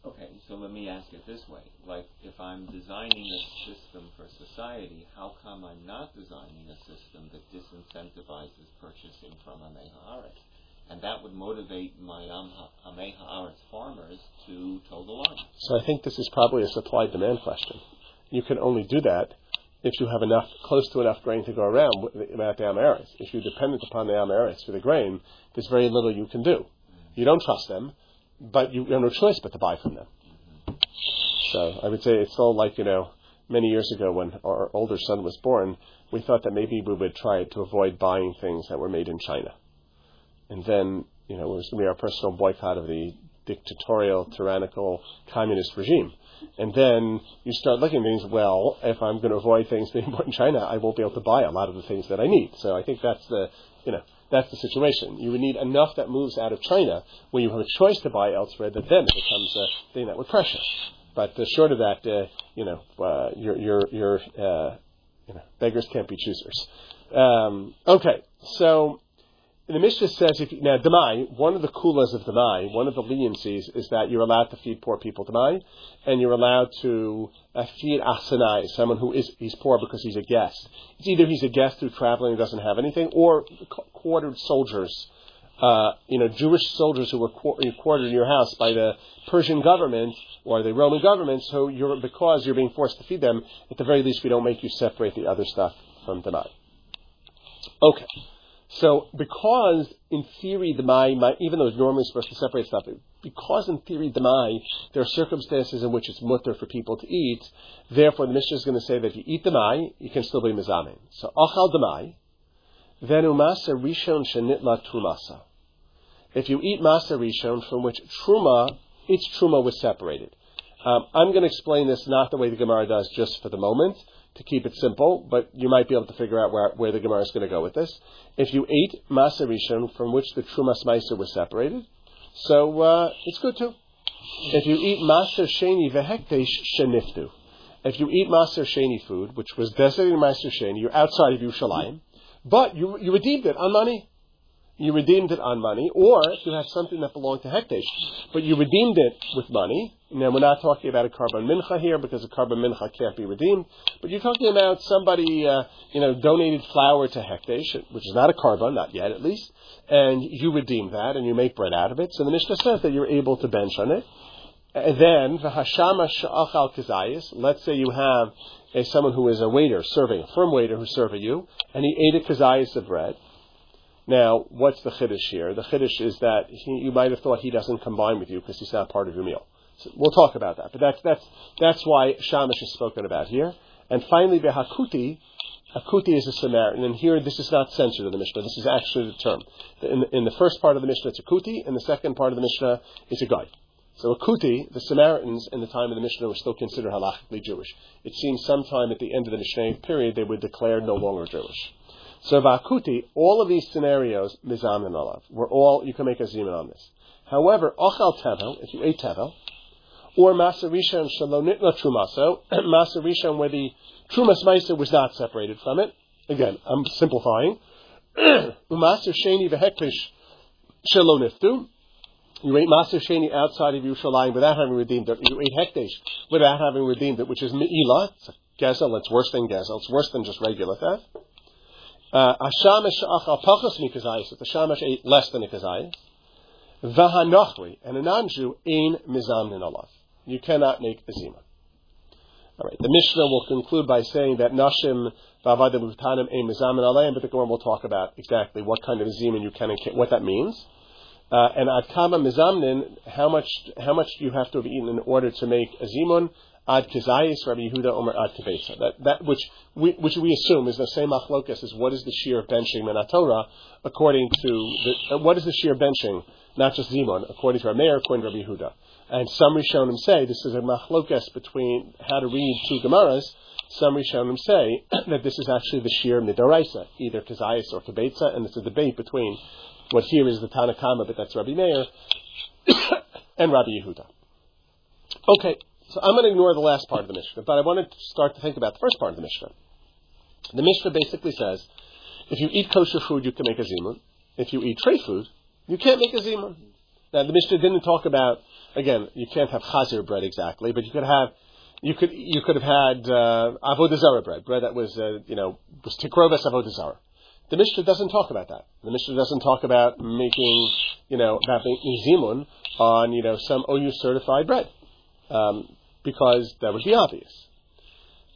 Okay, so let me ask it this way. Like, if I'm designing a system for society, how come I'm not designing a system that disincentivizes purchasing from Amei Haaretz? And that would motivate my Amei Haaretz farmers to toe the line. So I think this is probably a supply-demand question. You can only do that if you have enough, close to enough grain to go around without the Amaris. If you're dependent upon the Amaris for the grain, there's very little you can do. You don't trust them but you have no choice but to buy from them. Mm-hmm. So I would say it's all like, you know, many years ago when our older son was born, we thought that maybe we would try to avoid buying things that were made in China. And then, you know, it was going to be our personal boycott of the dictatorial, tyrannical, communist regime. And then you start looking at things, well, if I'm going to avoid things being bought in China, I won't be able to buy a lot of the things that I need. So I think that's the, you know, that's the situation. You would need enough that moves out of China where you have a choice to buy elsewhere that then it becomes a thing that would pressure. But short of that, uh, you know, uh, your your your uh, you know, beggars can't be choosers. Um, okay, so the Mishnah says if now demai, one of the kulas of demai, one of the leniencies is that you're allowed to feed poor people demai, and you're allowed to uh, feed asanai, someone who is he's poor because he's a guest. It's either he's a guest who's traveling and doesn't have anything, or quartered soldiers. Uh, you know, Jewish soldiers who were quartered in your house by the Persian government or the Roman government, so you're, because you're being forced to feed them, at the very least we don't make you separate the other stuff from the mai. Okay. So, because in theory the mai, even though it's normally supposed to separate stuff, because in theory the mai, there are circumstances in which it's mutter for people to eat. Therefore, the Mishnah is going to say that if you eat the mai, you can still be mizamin. So achal the mai, then umasa rishon shenitla trumasa. If you eat masa rishon from which truma, its truma was separated. Um, I'm going to explain this not the way the Gemara does, just for the moment to keep it simple, but you might be able to figure out where, where the Gemara is going to go with this. If you ate Masa Rishon from which the Trumas Meiser was separated, so uh, it's good too. If you eat Maser Sheni Vehektesh Sheniftu, if you eat Maser Sheni food, which was designated Maser Sheni, you're outside of Yerushalayim, but you, you redeemed it on money. You redeemed it on money, or you have something that belonged to Hekdesh, but you redeemed it with money, now, we're not talking about a korban mincha here because a korban mincha can't be redeemed, but you're talking about somebody, uh, you know, donated flour to Hekdesh, which is not a korban, not yet at least, and you redeem that and you make bread out of it. So the Mishnah says that you're able to bench on it. And then, v'hashama sha'achal kazayis, let's say you have a, someone who is a waiter serving, a frum waiter who's serving you, and he ate a kazayis of bread. Now, what's the chiddush here? The chiddush is that he, you might have thought he doesn't combine with you because he's not part of your meal. So we'll talk about that. But that's, that's, that's why Shamash is spoken about here. And finally, Behakuti, Hakuti Hakuti is a Samaritan, and here this is not censored in the Mishnah. This is actually the term. In, in the first part of the Mishnah, it's a Kuti, in the second part of the Mishnah, it's a guy. So a Kuti, the Samaritans in the time of the Mishnah were still considered halachically Jewish. It seems sometime at the end of the Mishnah period they were declared no longer Jewish. So Vakuti, all of these scenarios, Mizam and Alav, were all, you can make a zimun on this. However, Ochal Tevel, if you ate Tevel, or Masarishan Shalonitna Trumaso, Masarishan where the Trumas Maisa was not separated from it. Again, I'm simplifying. Umaser Sheni Vehekpish Shaloniftu. You ate Maser Sheni outside of Yerushalayim without having redeemed it. You ate Hekdesh without having redeemed it, which is Me'ilah. It's Gezel. It's worse than Gezel. It's worse than just regular theft. Uh, Ashamish Achal Pachas Mikazayis. If the Shamash ate less than a Kazayis. Vahanochli. And a non-Jew, Ein Mizam Ninalav you cannot make a zima. All right. The Mishnah will conclude by saying that nashim v'avadim utanim ein mizamin aleim, but the Gemara will talk about exactly what kind of zimun you can and what that means. Uh, and ad kama mizamnin, how much how much do you have to have eaten in order to make a zimun? Ad kizayis, Rabbi Yehuda Omer ad kibesa. That that which we which we assume is the same machlokas as what is the shear of benching Torah according to the, uh, what is the shear of benching, not just zimun, according to our mayor, according to Rabbi Yehuda. And some Rishonim say this is a machlokas between how to read two Gemaras. Some Rishonim say that this is actually the sheer Midoraisa, either Kazayas or Kibetza, and it's a debate between what here is the Tanakama, but that's Rabbi Meir, and Rabbi Yehuda. Okay, so I'm going to ignore the last part of the Mishnah, but I want to start to think about the first part of the Mishnah. The Mishnah basically says, if you eat kosher food, you can make a zimun. If you eat treif food, you can't make a zimun. Now, the Mishnah didn't talk about again, you can't have chazir bread exactly, but you could have you could you could have had uh, avodah zarah bread, bread that was uh, you know was tikroves avodah zarah. The Mishnah doesn't talk about that. The Mishnah doesn't talk about making you know having zimun on you know some OU certified bread um, because that would be obvious.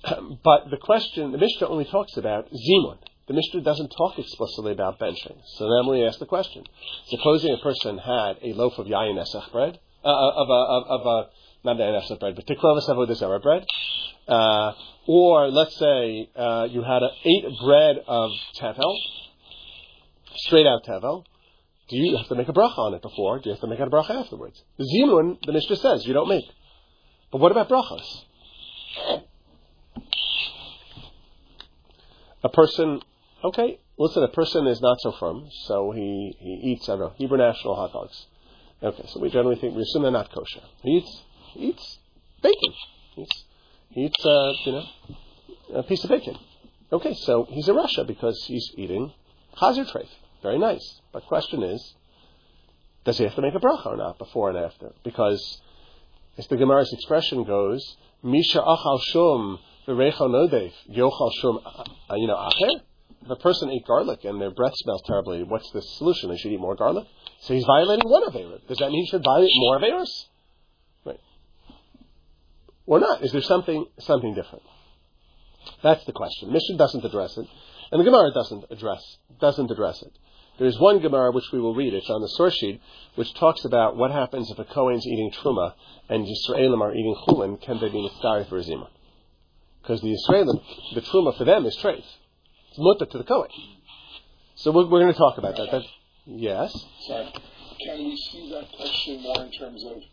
But the question, the Mishnah only talks about zimun. The Mishnah doesn't talk explicitly about benching. So then we ask the question: Supposing a person had a loaf of yayin esach bread uh, of a of, of a not the nefsa bread, but tikrovas avodah bread. Uh, or let's say uh, you had a, ate bread of tevel, straight out tevel. Do you have to make a bracha on it before? Do you have to make a bracha afterwards? The zimun, the Mishnah says you don't make. But what about brachas? A person, okay, listen, a person is not so frum, so he, he eats, I don't know, Hebrew National hot dogs. Okay, so we generally think we assume they're not kosher. He eats he eats bacon. He eats eats uh, you know a piece of bacon. Okay, so he's in Russia because he's eating chazer treif. Very nice. But question is, does he have to make a bracha or not before and after? Because as the Gemara's expression goes, Misha achal shum v'recha nodev yochal shum uh, you know acher. If a person ate garlic and their breath smells terribly, what's the solution? They should eat more garlic. So he's violating one of Avera. Does that mean he should violate more Averas? Right. Or not? Is there something something different? That's the question. Mishnah doesn't address it, and the Gemara doesn't address doesn't address it. There's one Gemara which we will read. It's on the source sheet, which talks about what happens if a Kohen's eating truma and Yisraelim are eating chulin. Can they be mitzvah for zima? Because the Yisraelim, the truma for them is treif. It's mutter to the Kohen. So we're, we're going to talk about that. Yes. Sorry. Can we see that question more in terms of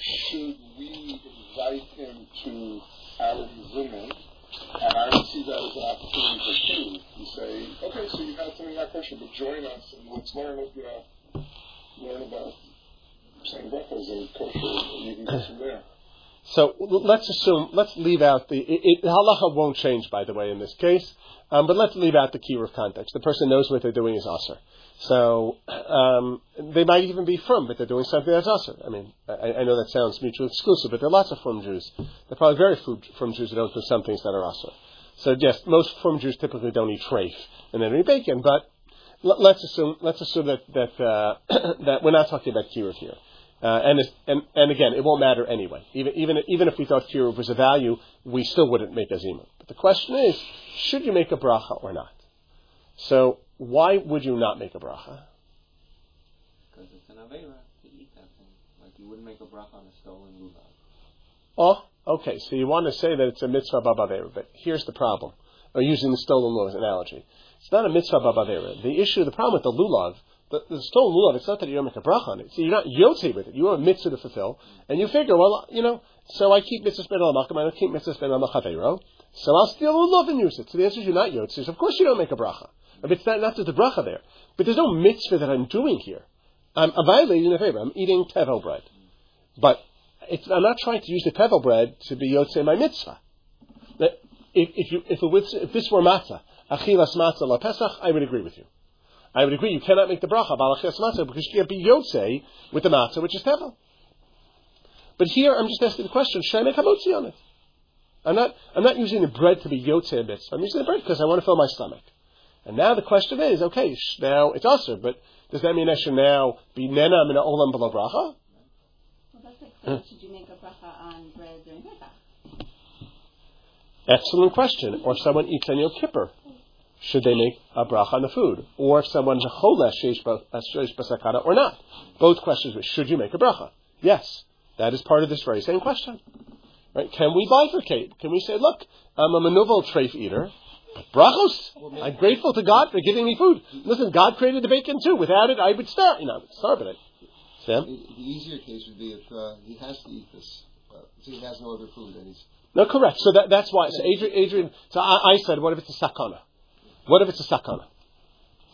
should we invite him to our zimun? And I see that as an opportunity for two. You say, okay, so you had something that question, but join us and let's learn, what you know, learn about saying breakfast and kosher, and you can go from there. So let's assume, let's leave out the, it, it, halacha won't change, by the way, in this case, um, but let's leave out the kiruv context. The person knows what they're doing is aser. So um, they might even be frum, but they're doing something that's aser. I mean, I, I, know that sounds mutually exclusive, but there are lots of frum Jews. There are probably very few frum Jews that don't do some things that are aser. So yes, most frum Jews typically don't eat treif and they don't eat bacon, but let's assume let's assume that that uh, that we're not talking about kiruv here. Uh, and, and, and again, it won't matter anyway. Even, even, even if we thought kiruv was a value, we still wouldn't make a zima. But the question is, should you make a bracha or not? So, why would you not make a bracha? Because it's an avera to eat that thing. Like you wouldn't make a bracha on a stolen lulav. Oh, okay. So you want to say that it's a mitzvah babavera, but here's the problem. Or using the stolen lulav analogy. It's not a mitzvah babavera. The issue, the problem with the lulav the, the stolen lulav, it's not that you don't make a bracha on it. See, you're not yotze with it. You have a mitzvah to fulfill, and you figure, well, you know, so I keep mitzvah spend al makam, I keep mitzvah spend al machavero, so I'll steal the lulav and use it. So the answer is you're not yotze. Of course you don't make a bracha. But it's not, not just the bracha there. But there's no mitzvah that I'm doing here. I'm, I'm violating the favor. I'm eating tevel bread. But I'm not trying to use the tevel bread to be yotze my mitzvah. If, if, you, if, it, if this were matzah, achilas matzah la pesach, I would agree with you. I would agree you cannot make the bracha balachias matzah because you can't be yotze with the matzah, which is tevel. But here I'm just asking the question: Should I make hamotzi on it? I'm not. I'm not using the bread to be yotze mitzvah. I'm using the bread because I want to fill my stomach. And now the question is: Okay, now it's usher, but does that mean I should now be nena min olam below bracha? Well, that's like saying, should you make a bracha on bread during Pesach? Excellent question. Or if someone eats on Yom Kippur should they make a bracha on the food? Or if someone's a cholesh sheish uh, basakata or not? Both questions. Should you make a bracha? Yes. That is part of this very same question. Right? Can we bifurcate? Can we say, look, I'm a manuval treif eater. Brachos! I'm grateful to God for giving me food. Listen, God created the bacon too. Without it, I would starve. You know, starve it. Sam? The, easier case would be if uh, he has to eat this. Uh, he has no other food and he's... No, correct. So that, that's why. So Adrian, Adrian so I, I said, what if it's a sakana? What if it's a sakana?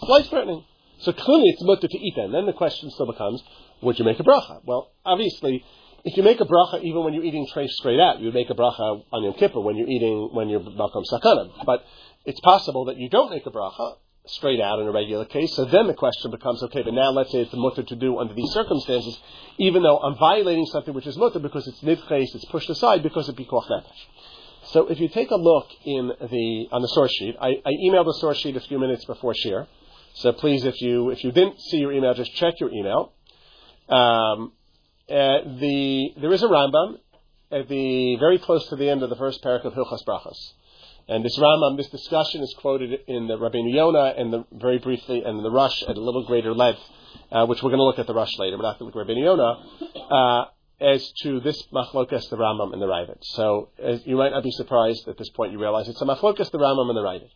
It's life threatening. So clearly it's mutter to eat them. Then the question still becomes, would you make a bracha? Well, obviously, if you make a bracha even when you're eating treif straight out, you would make a bracha on Yom Kippur when you're eating, when you're malcolm sakana. But it's possible that you don't make a bracha straight out in a regular case. So then the question becomes, okay, but now let's say it's mutter to do under these circumstances, even though I'm violating something which is mutter because it's nidches, it's pushed aside because of pikuach nefesh. So if you take a look in the on the source sheet, I, I emailed the source sheet a few minutes before shiur. So please, if you if you didn't see your email, just check your email. Um, uh, the there is a Rambam at the very close to the end of the first parak of Hilchas Brachos. And this Rambam, this discussion is quoted in the Rabbeinu Yonah and the, very briefly and the Rosh at a little greater length, uh, which we're going to look at the Rosh later. We're not going to look at. Uh, as to this machlokas, the Rambam and the Raavad. So you might not be surprised at this point. You realize it's a machlokas, the Rambam and the Raavad.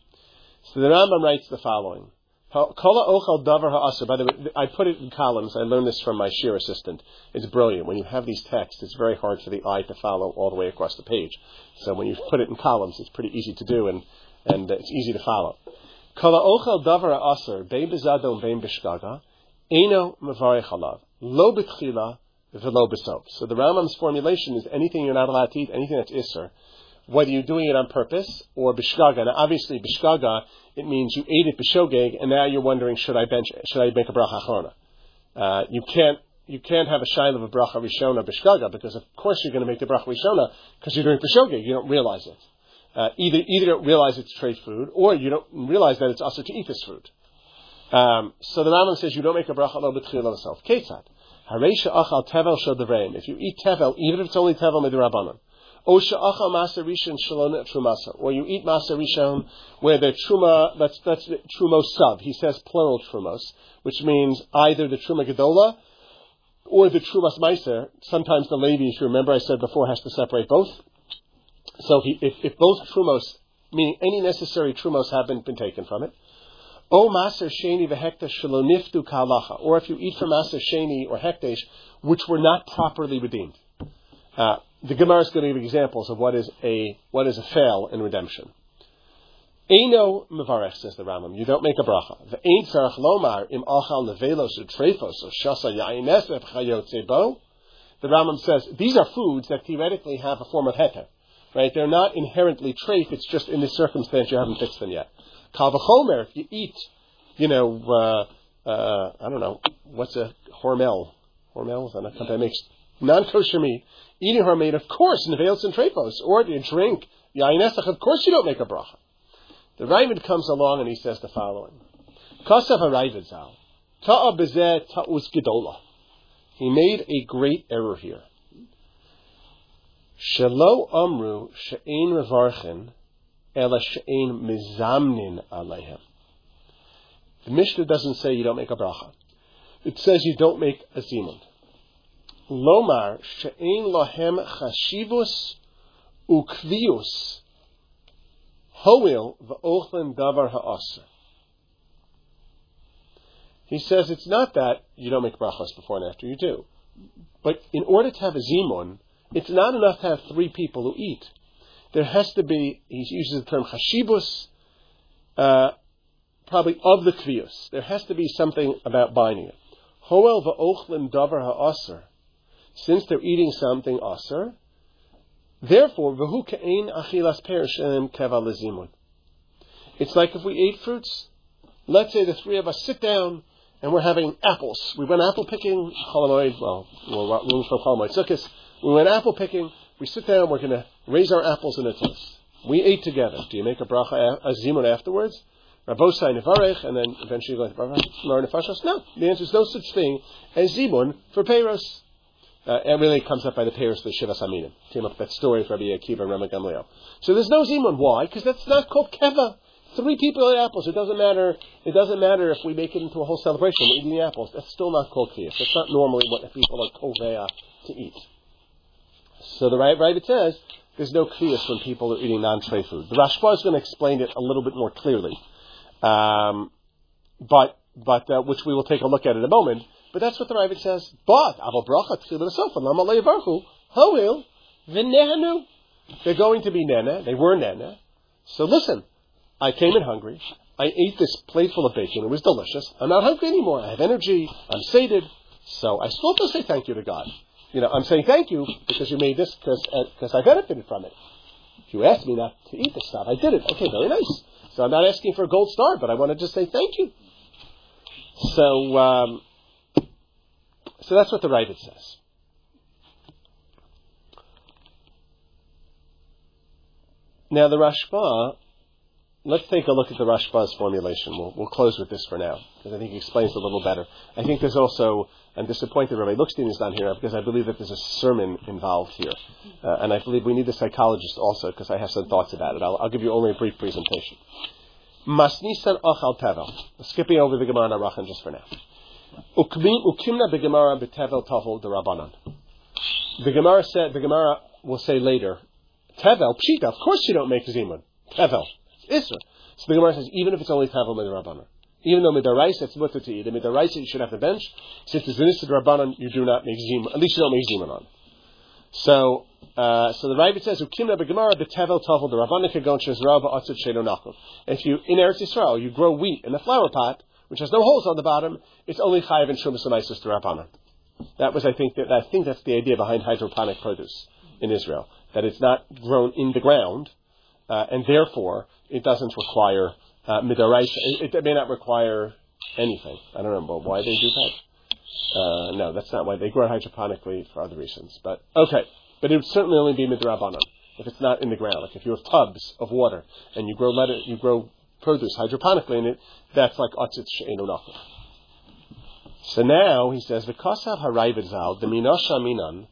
So the Rambam writes the following: Kola ochal davar ha'aser. By the way, I put it in columns. I learned this from my shiur assistant. It's brilliant. When you have these texts, it's very hard for the eye to follow all the way across the page. So when you put it in columns, it's pretty easy to do and and it's easy to follow. Kola ochal davar ha'aser bein bezadon bein bishgaga eno mevarech halav lo betchila b'sof. So the Rambam's formulation is anything you're not allowed to eat, anything that's isser, whether you're doing it on purpose or bishgaga. Now, obviously, bishgaga it means you ate it b'shogeg, and now you're wondering should I bench, should I make a bracha achrona? Uh, you can't you can't have a shayla of a bracha rishona bishgaga because of course you're going to make the bracha rishona because you're doing b'shogeg. You don't realize it. Uh, either either you don't realize it's trade food or you don't realize that it's also to eat this food. Um, so the Rambam says you don't make a bracha lo b'tchil yourself. Ketzad. Haresha achal tevel shel If you eat tevel, even if it's only tevel midrabanan, O she'achal masa rishon shalon trumasa, or you eat masa rishon where the truma, that's, that's the trumos sub. He says plural trumos, which means either the truma gedola or the trumas meiser. Sometimes the Levi, if you remember I said before, has to separate both. So he, if, if both trumos, meaning any necessary trumos haven't been taken from it, O maser sheni vehektesh shaloniftu kalacha, or if you eat from maser sheni or hekdesh, which were not properly redeemed. Uh, the Gemara is going to give examples of what is a what is a fail in redemption. Eino mevarech says the Rambam. You don't make a bracha. The ein tzarach lomar im achal nevelos or trefos or shasa yaines bo. The Rambam says these are foods that theoretically have a form of heter, right? They're not inherently treif. It's just in this circumstance you haven't fixed them yet. Kavachomer, if you eat, you know, uh, uh, I don't know, what's a hormel? Hormel is that a company that makes non-kosher meat. Eating hormel, of course, nevelos and trefos, or you drink yain of course you don't make a bracha. The Ravid comes along and he says the following. Kasav HaRavid Zal. Ta'a bezeh ta'us gedola. He made a great error here. Shelo amru she'ein revarchin ela she'ein mizamnin aleihem. The Mishnah doesn't say you don't make a bracha. It says you don't make a zimun. Lomar she'ein lohem chashivus ukvius Hoil v'ochlin davar ha'aser. He says it's not that you don't make brachas before and after, you do. But in order to have a zimun, it's not enough to have three people who eat. There has to be, he uses the term chashibus, uh, probably of the kviyus. There has to be something about binding it. Hoel va'ochlin davar ha'aser. Since they're eating something aser, Therefore, v'hu ke'ein achilas perishem keva It's like if we ate fruits. Let's say the three of us sit down and we're having apples. We went apple picking, Chol Hamoed, well, well, room for Chol Hamoed sukkis. We went apple picking. We sit down. We're going to raise our apples in a toast. We ate together. Do you make a bracha, a zimun afterwards? Rabosai nevarech, and then eventually go to No, the answer is no such thing as zimun for peiros. Uh, it really comes up by the pairs of the Shiva Saminim. Came up that story of Rabbi Akiva and Rabban Gamliel. So there's no Zimun. Why? Because that's not called Keva. Three people eat apples. It doesn't matter. It doesn't matter if we make it into a whole celebration. We're eating the apples. That's still not called Kriyas. That's not normally what people are kovea to eat. So the right, right it says there's no Kriyas when people are eating non-treif food. The Rashba is going to explain it a little bit more clearly, um, but but uh, which we will take a look at in a moment. But that's what the Ravid says. But aval bracha tchilin sofa lama leivarchu hoil v'nehanu. They're going to be nena. They were nena. So listen, I came in hungry. I ate this plateful of bacon. It was delicious. I'm not hungry anymore. I have energy. I'm sated. So I still have to say thank you to God. You know, I'm saying thank you because you made this because uh, I benefited from it. You asked me not to eat this stuff, I did it. Okay, very nice. So I'm not asking for a gold star, but I want to just say thank you. So um, so that's what the Ravid says. Now the Rashba, let's take a look at the Rashba's formulation. We'll, we'll close with this for now, because I think he explains it a little better. I think there's also, I'm disappointed Rabbi Lookstein is not here, because I believe that there's a sermon involved here. Uh, and I believe we need a psychologist also, because I have some thoughts about it. I'll, I'll give you only a brief presentation. Masnisan. Skipping over the Gemara Arachan just for now. Ukimna begemara betevel tafel derabanan. The Gemara said, the Gemara will say later, tevel pshita. Of course you don't make zimun. Tevel, it's isra. So the Gemara says, even if it's only tevel midarabanan, even though midaraisa it's mutter to eat, and midaraisa you should have the bench. Since it's an rabbanan, you do not make zimun. At least you don't make zimun on. So, uh, so the Ravid says, "Ukimna begemara betevel tafel derabanan kagon shezrava atzut shelo nachum." If you in Eretz Yisrael you grow wheat in a flower pot, which has no holes on the bottom, it's only chayiv and shumas to Rabbanan. That was, I think, that, I think that's the idea behind hydroponic produce in Israel. That it's not grown in the ground, uh, and therefore it doesn't require uh. It, it, may not require anything. I don't know why they do that. Uh, no, that's not why they grow hydroponically for other reasons. But okay, but it would certainly only be midrabanan if it's not in the ground. Like if you have tubs of water and you grow lettuce, you grow produce hydroponically in it, that's like atzit she'enu nachum. So now he says, the "V'kasav harayvet zal deminasha minan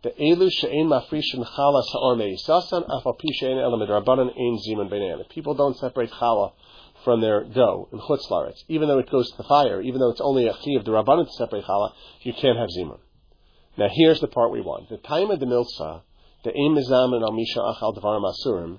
The elu she'ein mafrishin chala sa'or me'isasan afal pi she'ein elam midrabanan ein zimun b'neian. If people don't separate chala from their dough in chutz laretz, even though it goes to the fire, even though it's only a chi of the rabbanan to separate challah, you can't have zimun. Now here's the part we want. The time of the milsa, the aim mizamin al misha achal devarim asurim,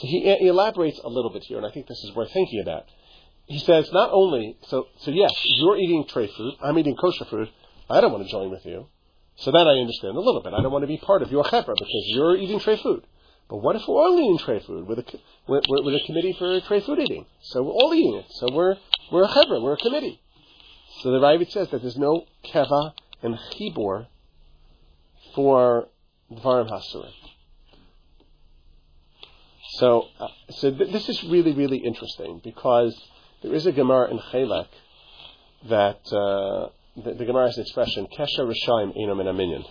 So he, elaborates a little bit here, and I think this is worth thinking about. He says not only so so yes, you're eating treif food, I'm eating kosher food. I don't want to join with you. So that I understand a little bit. I don't want to be part of your chevra because you're eating treif food. But what if we're all eating treif food with a with, with a committee for tray food eating? So we're all eating it. So we're we're a chevra, we're a committee. So the Ravid says that there's no keva and chibur for dvarim hasurim. So, uh, so th- this is really, really interesting because there is a Gemara in Chelek that uh, the, the Gemara has the expression "Kesha Rishayim Enom in Minyan."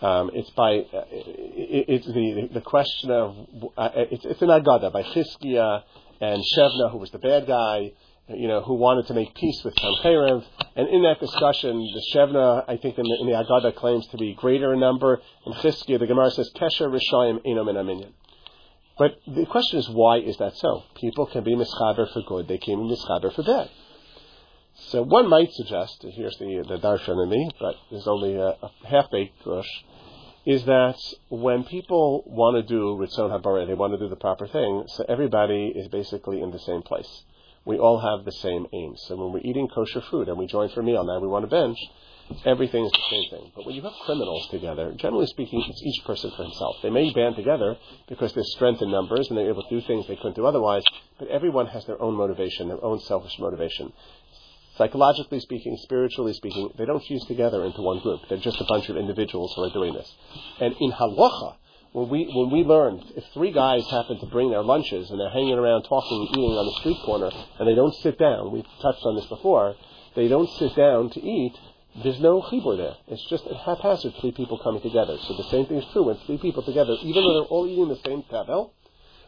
Um, it's by uh, it, it's the the question of uh, it's, it's an Agada by Chizkiah and Shevna, who was the bad guy, you know, who wanted to make peace with Sancheriv. And in that discussion, the Shevna, I think in the, in the Agada claims to be greater in number, and Chizkiah, the Gemara says Kesha Rishayim Enom in Minyan. But the question is, why is that so? People can be mischaber for good; they can be mischaber for bad. So one might suggest, here's the the darshan in me, but there's only a, a half-baked drush, is that when people want to do ritzon habareh, they want to do the proper thing. So everybody is basically in the same place. We all have the same aim. So when we're eating kosher food and we join for a meal, now we want to bench, everything is the same thing. But when you have criminals together, generally speaking, it's each person for himself. They may band together because there's strength in numbers and they're able to do things they couldn't do otherwise, but everyone has their own motivation, their own selfish motivation. Psychologically speaking, spiritually speaking, they don't fuse together into one group. They're just a bunch of individuals who are doing this. And in halacha, when we when we learned if three guys happen to bring their lunches and they're hanging around talking, and eating on the street corner, and they don't sit down, we've touched on this before, they don't sit down to eat, there's no chibur there. It's just a haphazard three people coming together. So the same thing is true when three people together, even though they're all eating the same tevel,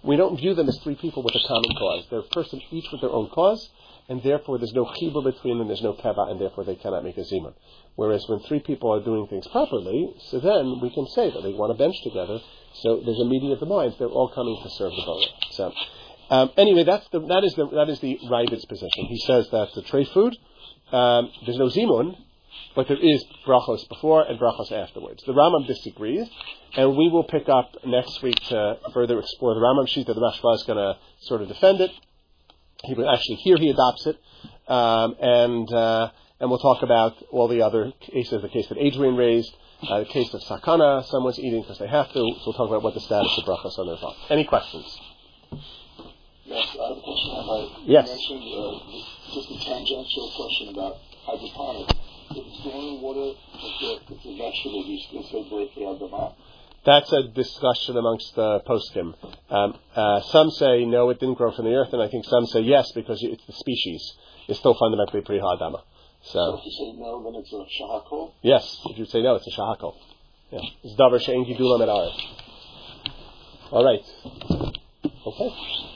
we don't view them as three people with a common cause. They're person each with their own cause, and therefore there's no chibur between them, there's no kava, and therefore they cannot make a zimun. Whereas when three people are doing things properly, so then we can say that they want to bench together. So there's a meeting of the minds. They're all coming to serve the Torah. So um, anyway, that's the, that is the that is the Ravid's position. He says that the treif food um, there's no zimun, but there is brachos before and brachos afterwards. The Rambam disagrees, and we will pick up next week to further explore the Rambam sheet that the Rashba is going to sort of defend it. He will actually here he adopts it, um, and uh, and we'll talk about all the other cases. The case that Adrian raised, uh, the case of sakana, someone's eating because they have to. So we'll talk about what the status of brachos on their. Any questions? Yes, I have a question. I Yes. Mentioned uh, just a tangential question about hydroponics. Water, it's a, it's a vegetable, do you still the? That's a discussion amongst the poskim. Um, uh, some say no, it didn't grow from the earth, and I think some say yes because it's the species. It's still fundamentally pri ha'adama. So So if you say no, then it's a shahakol? yes, if you say no, it's a shahakol. Yeah, it's davar she'en gidulam et. All right. Okay.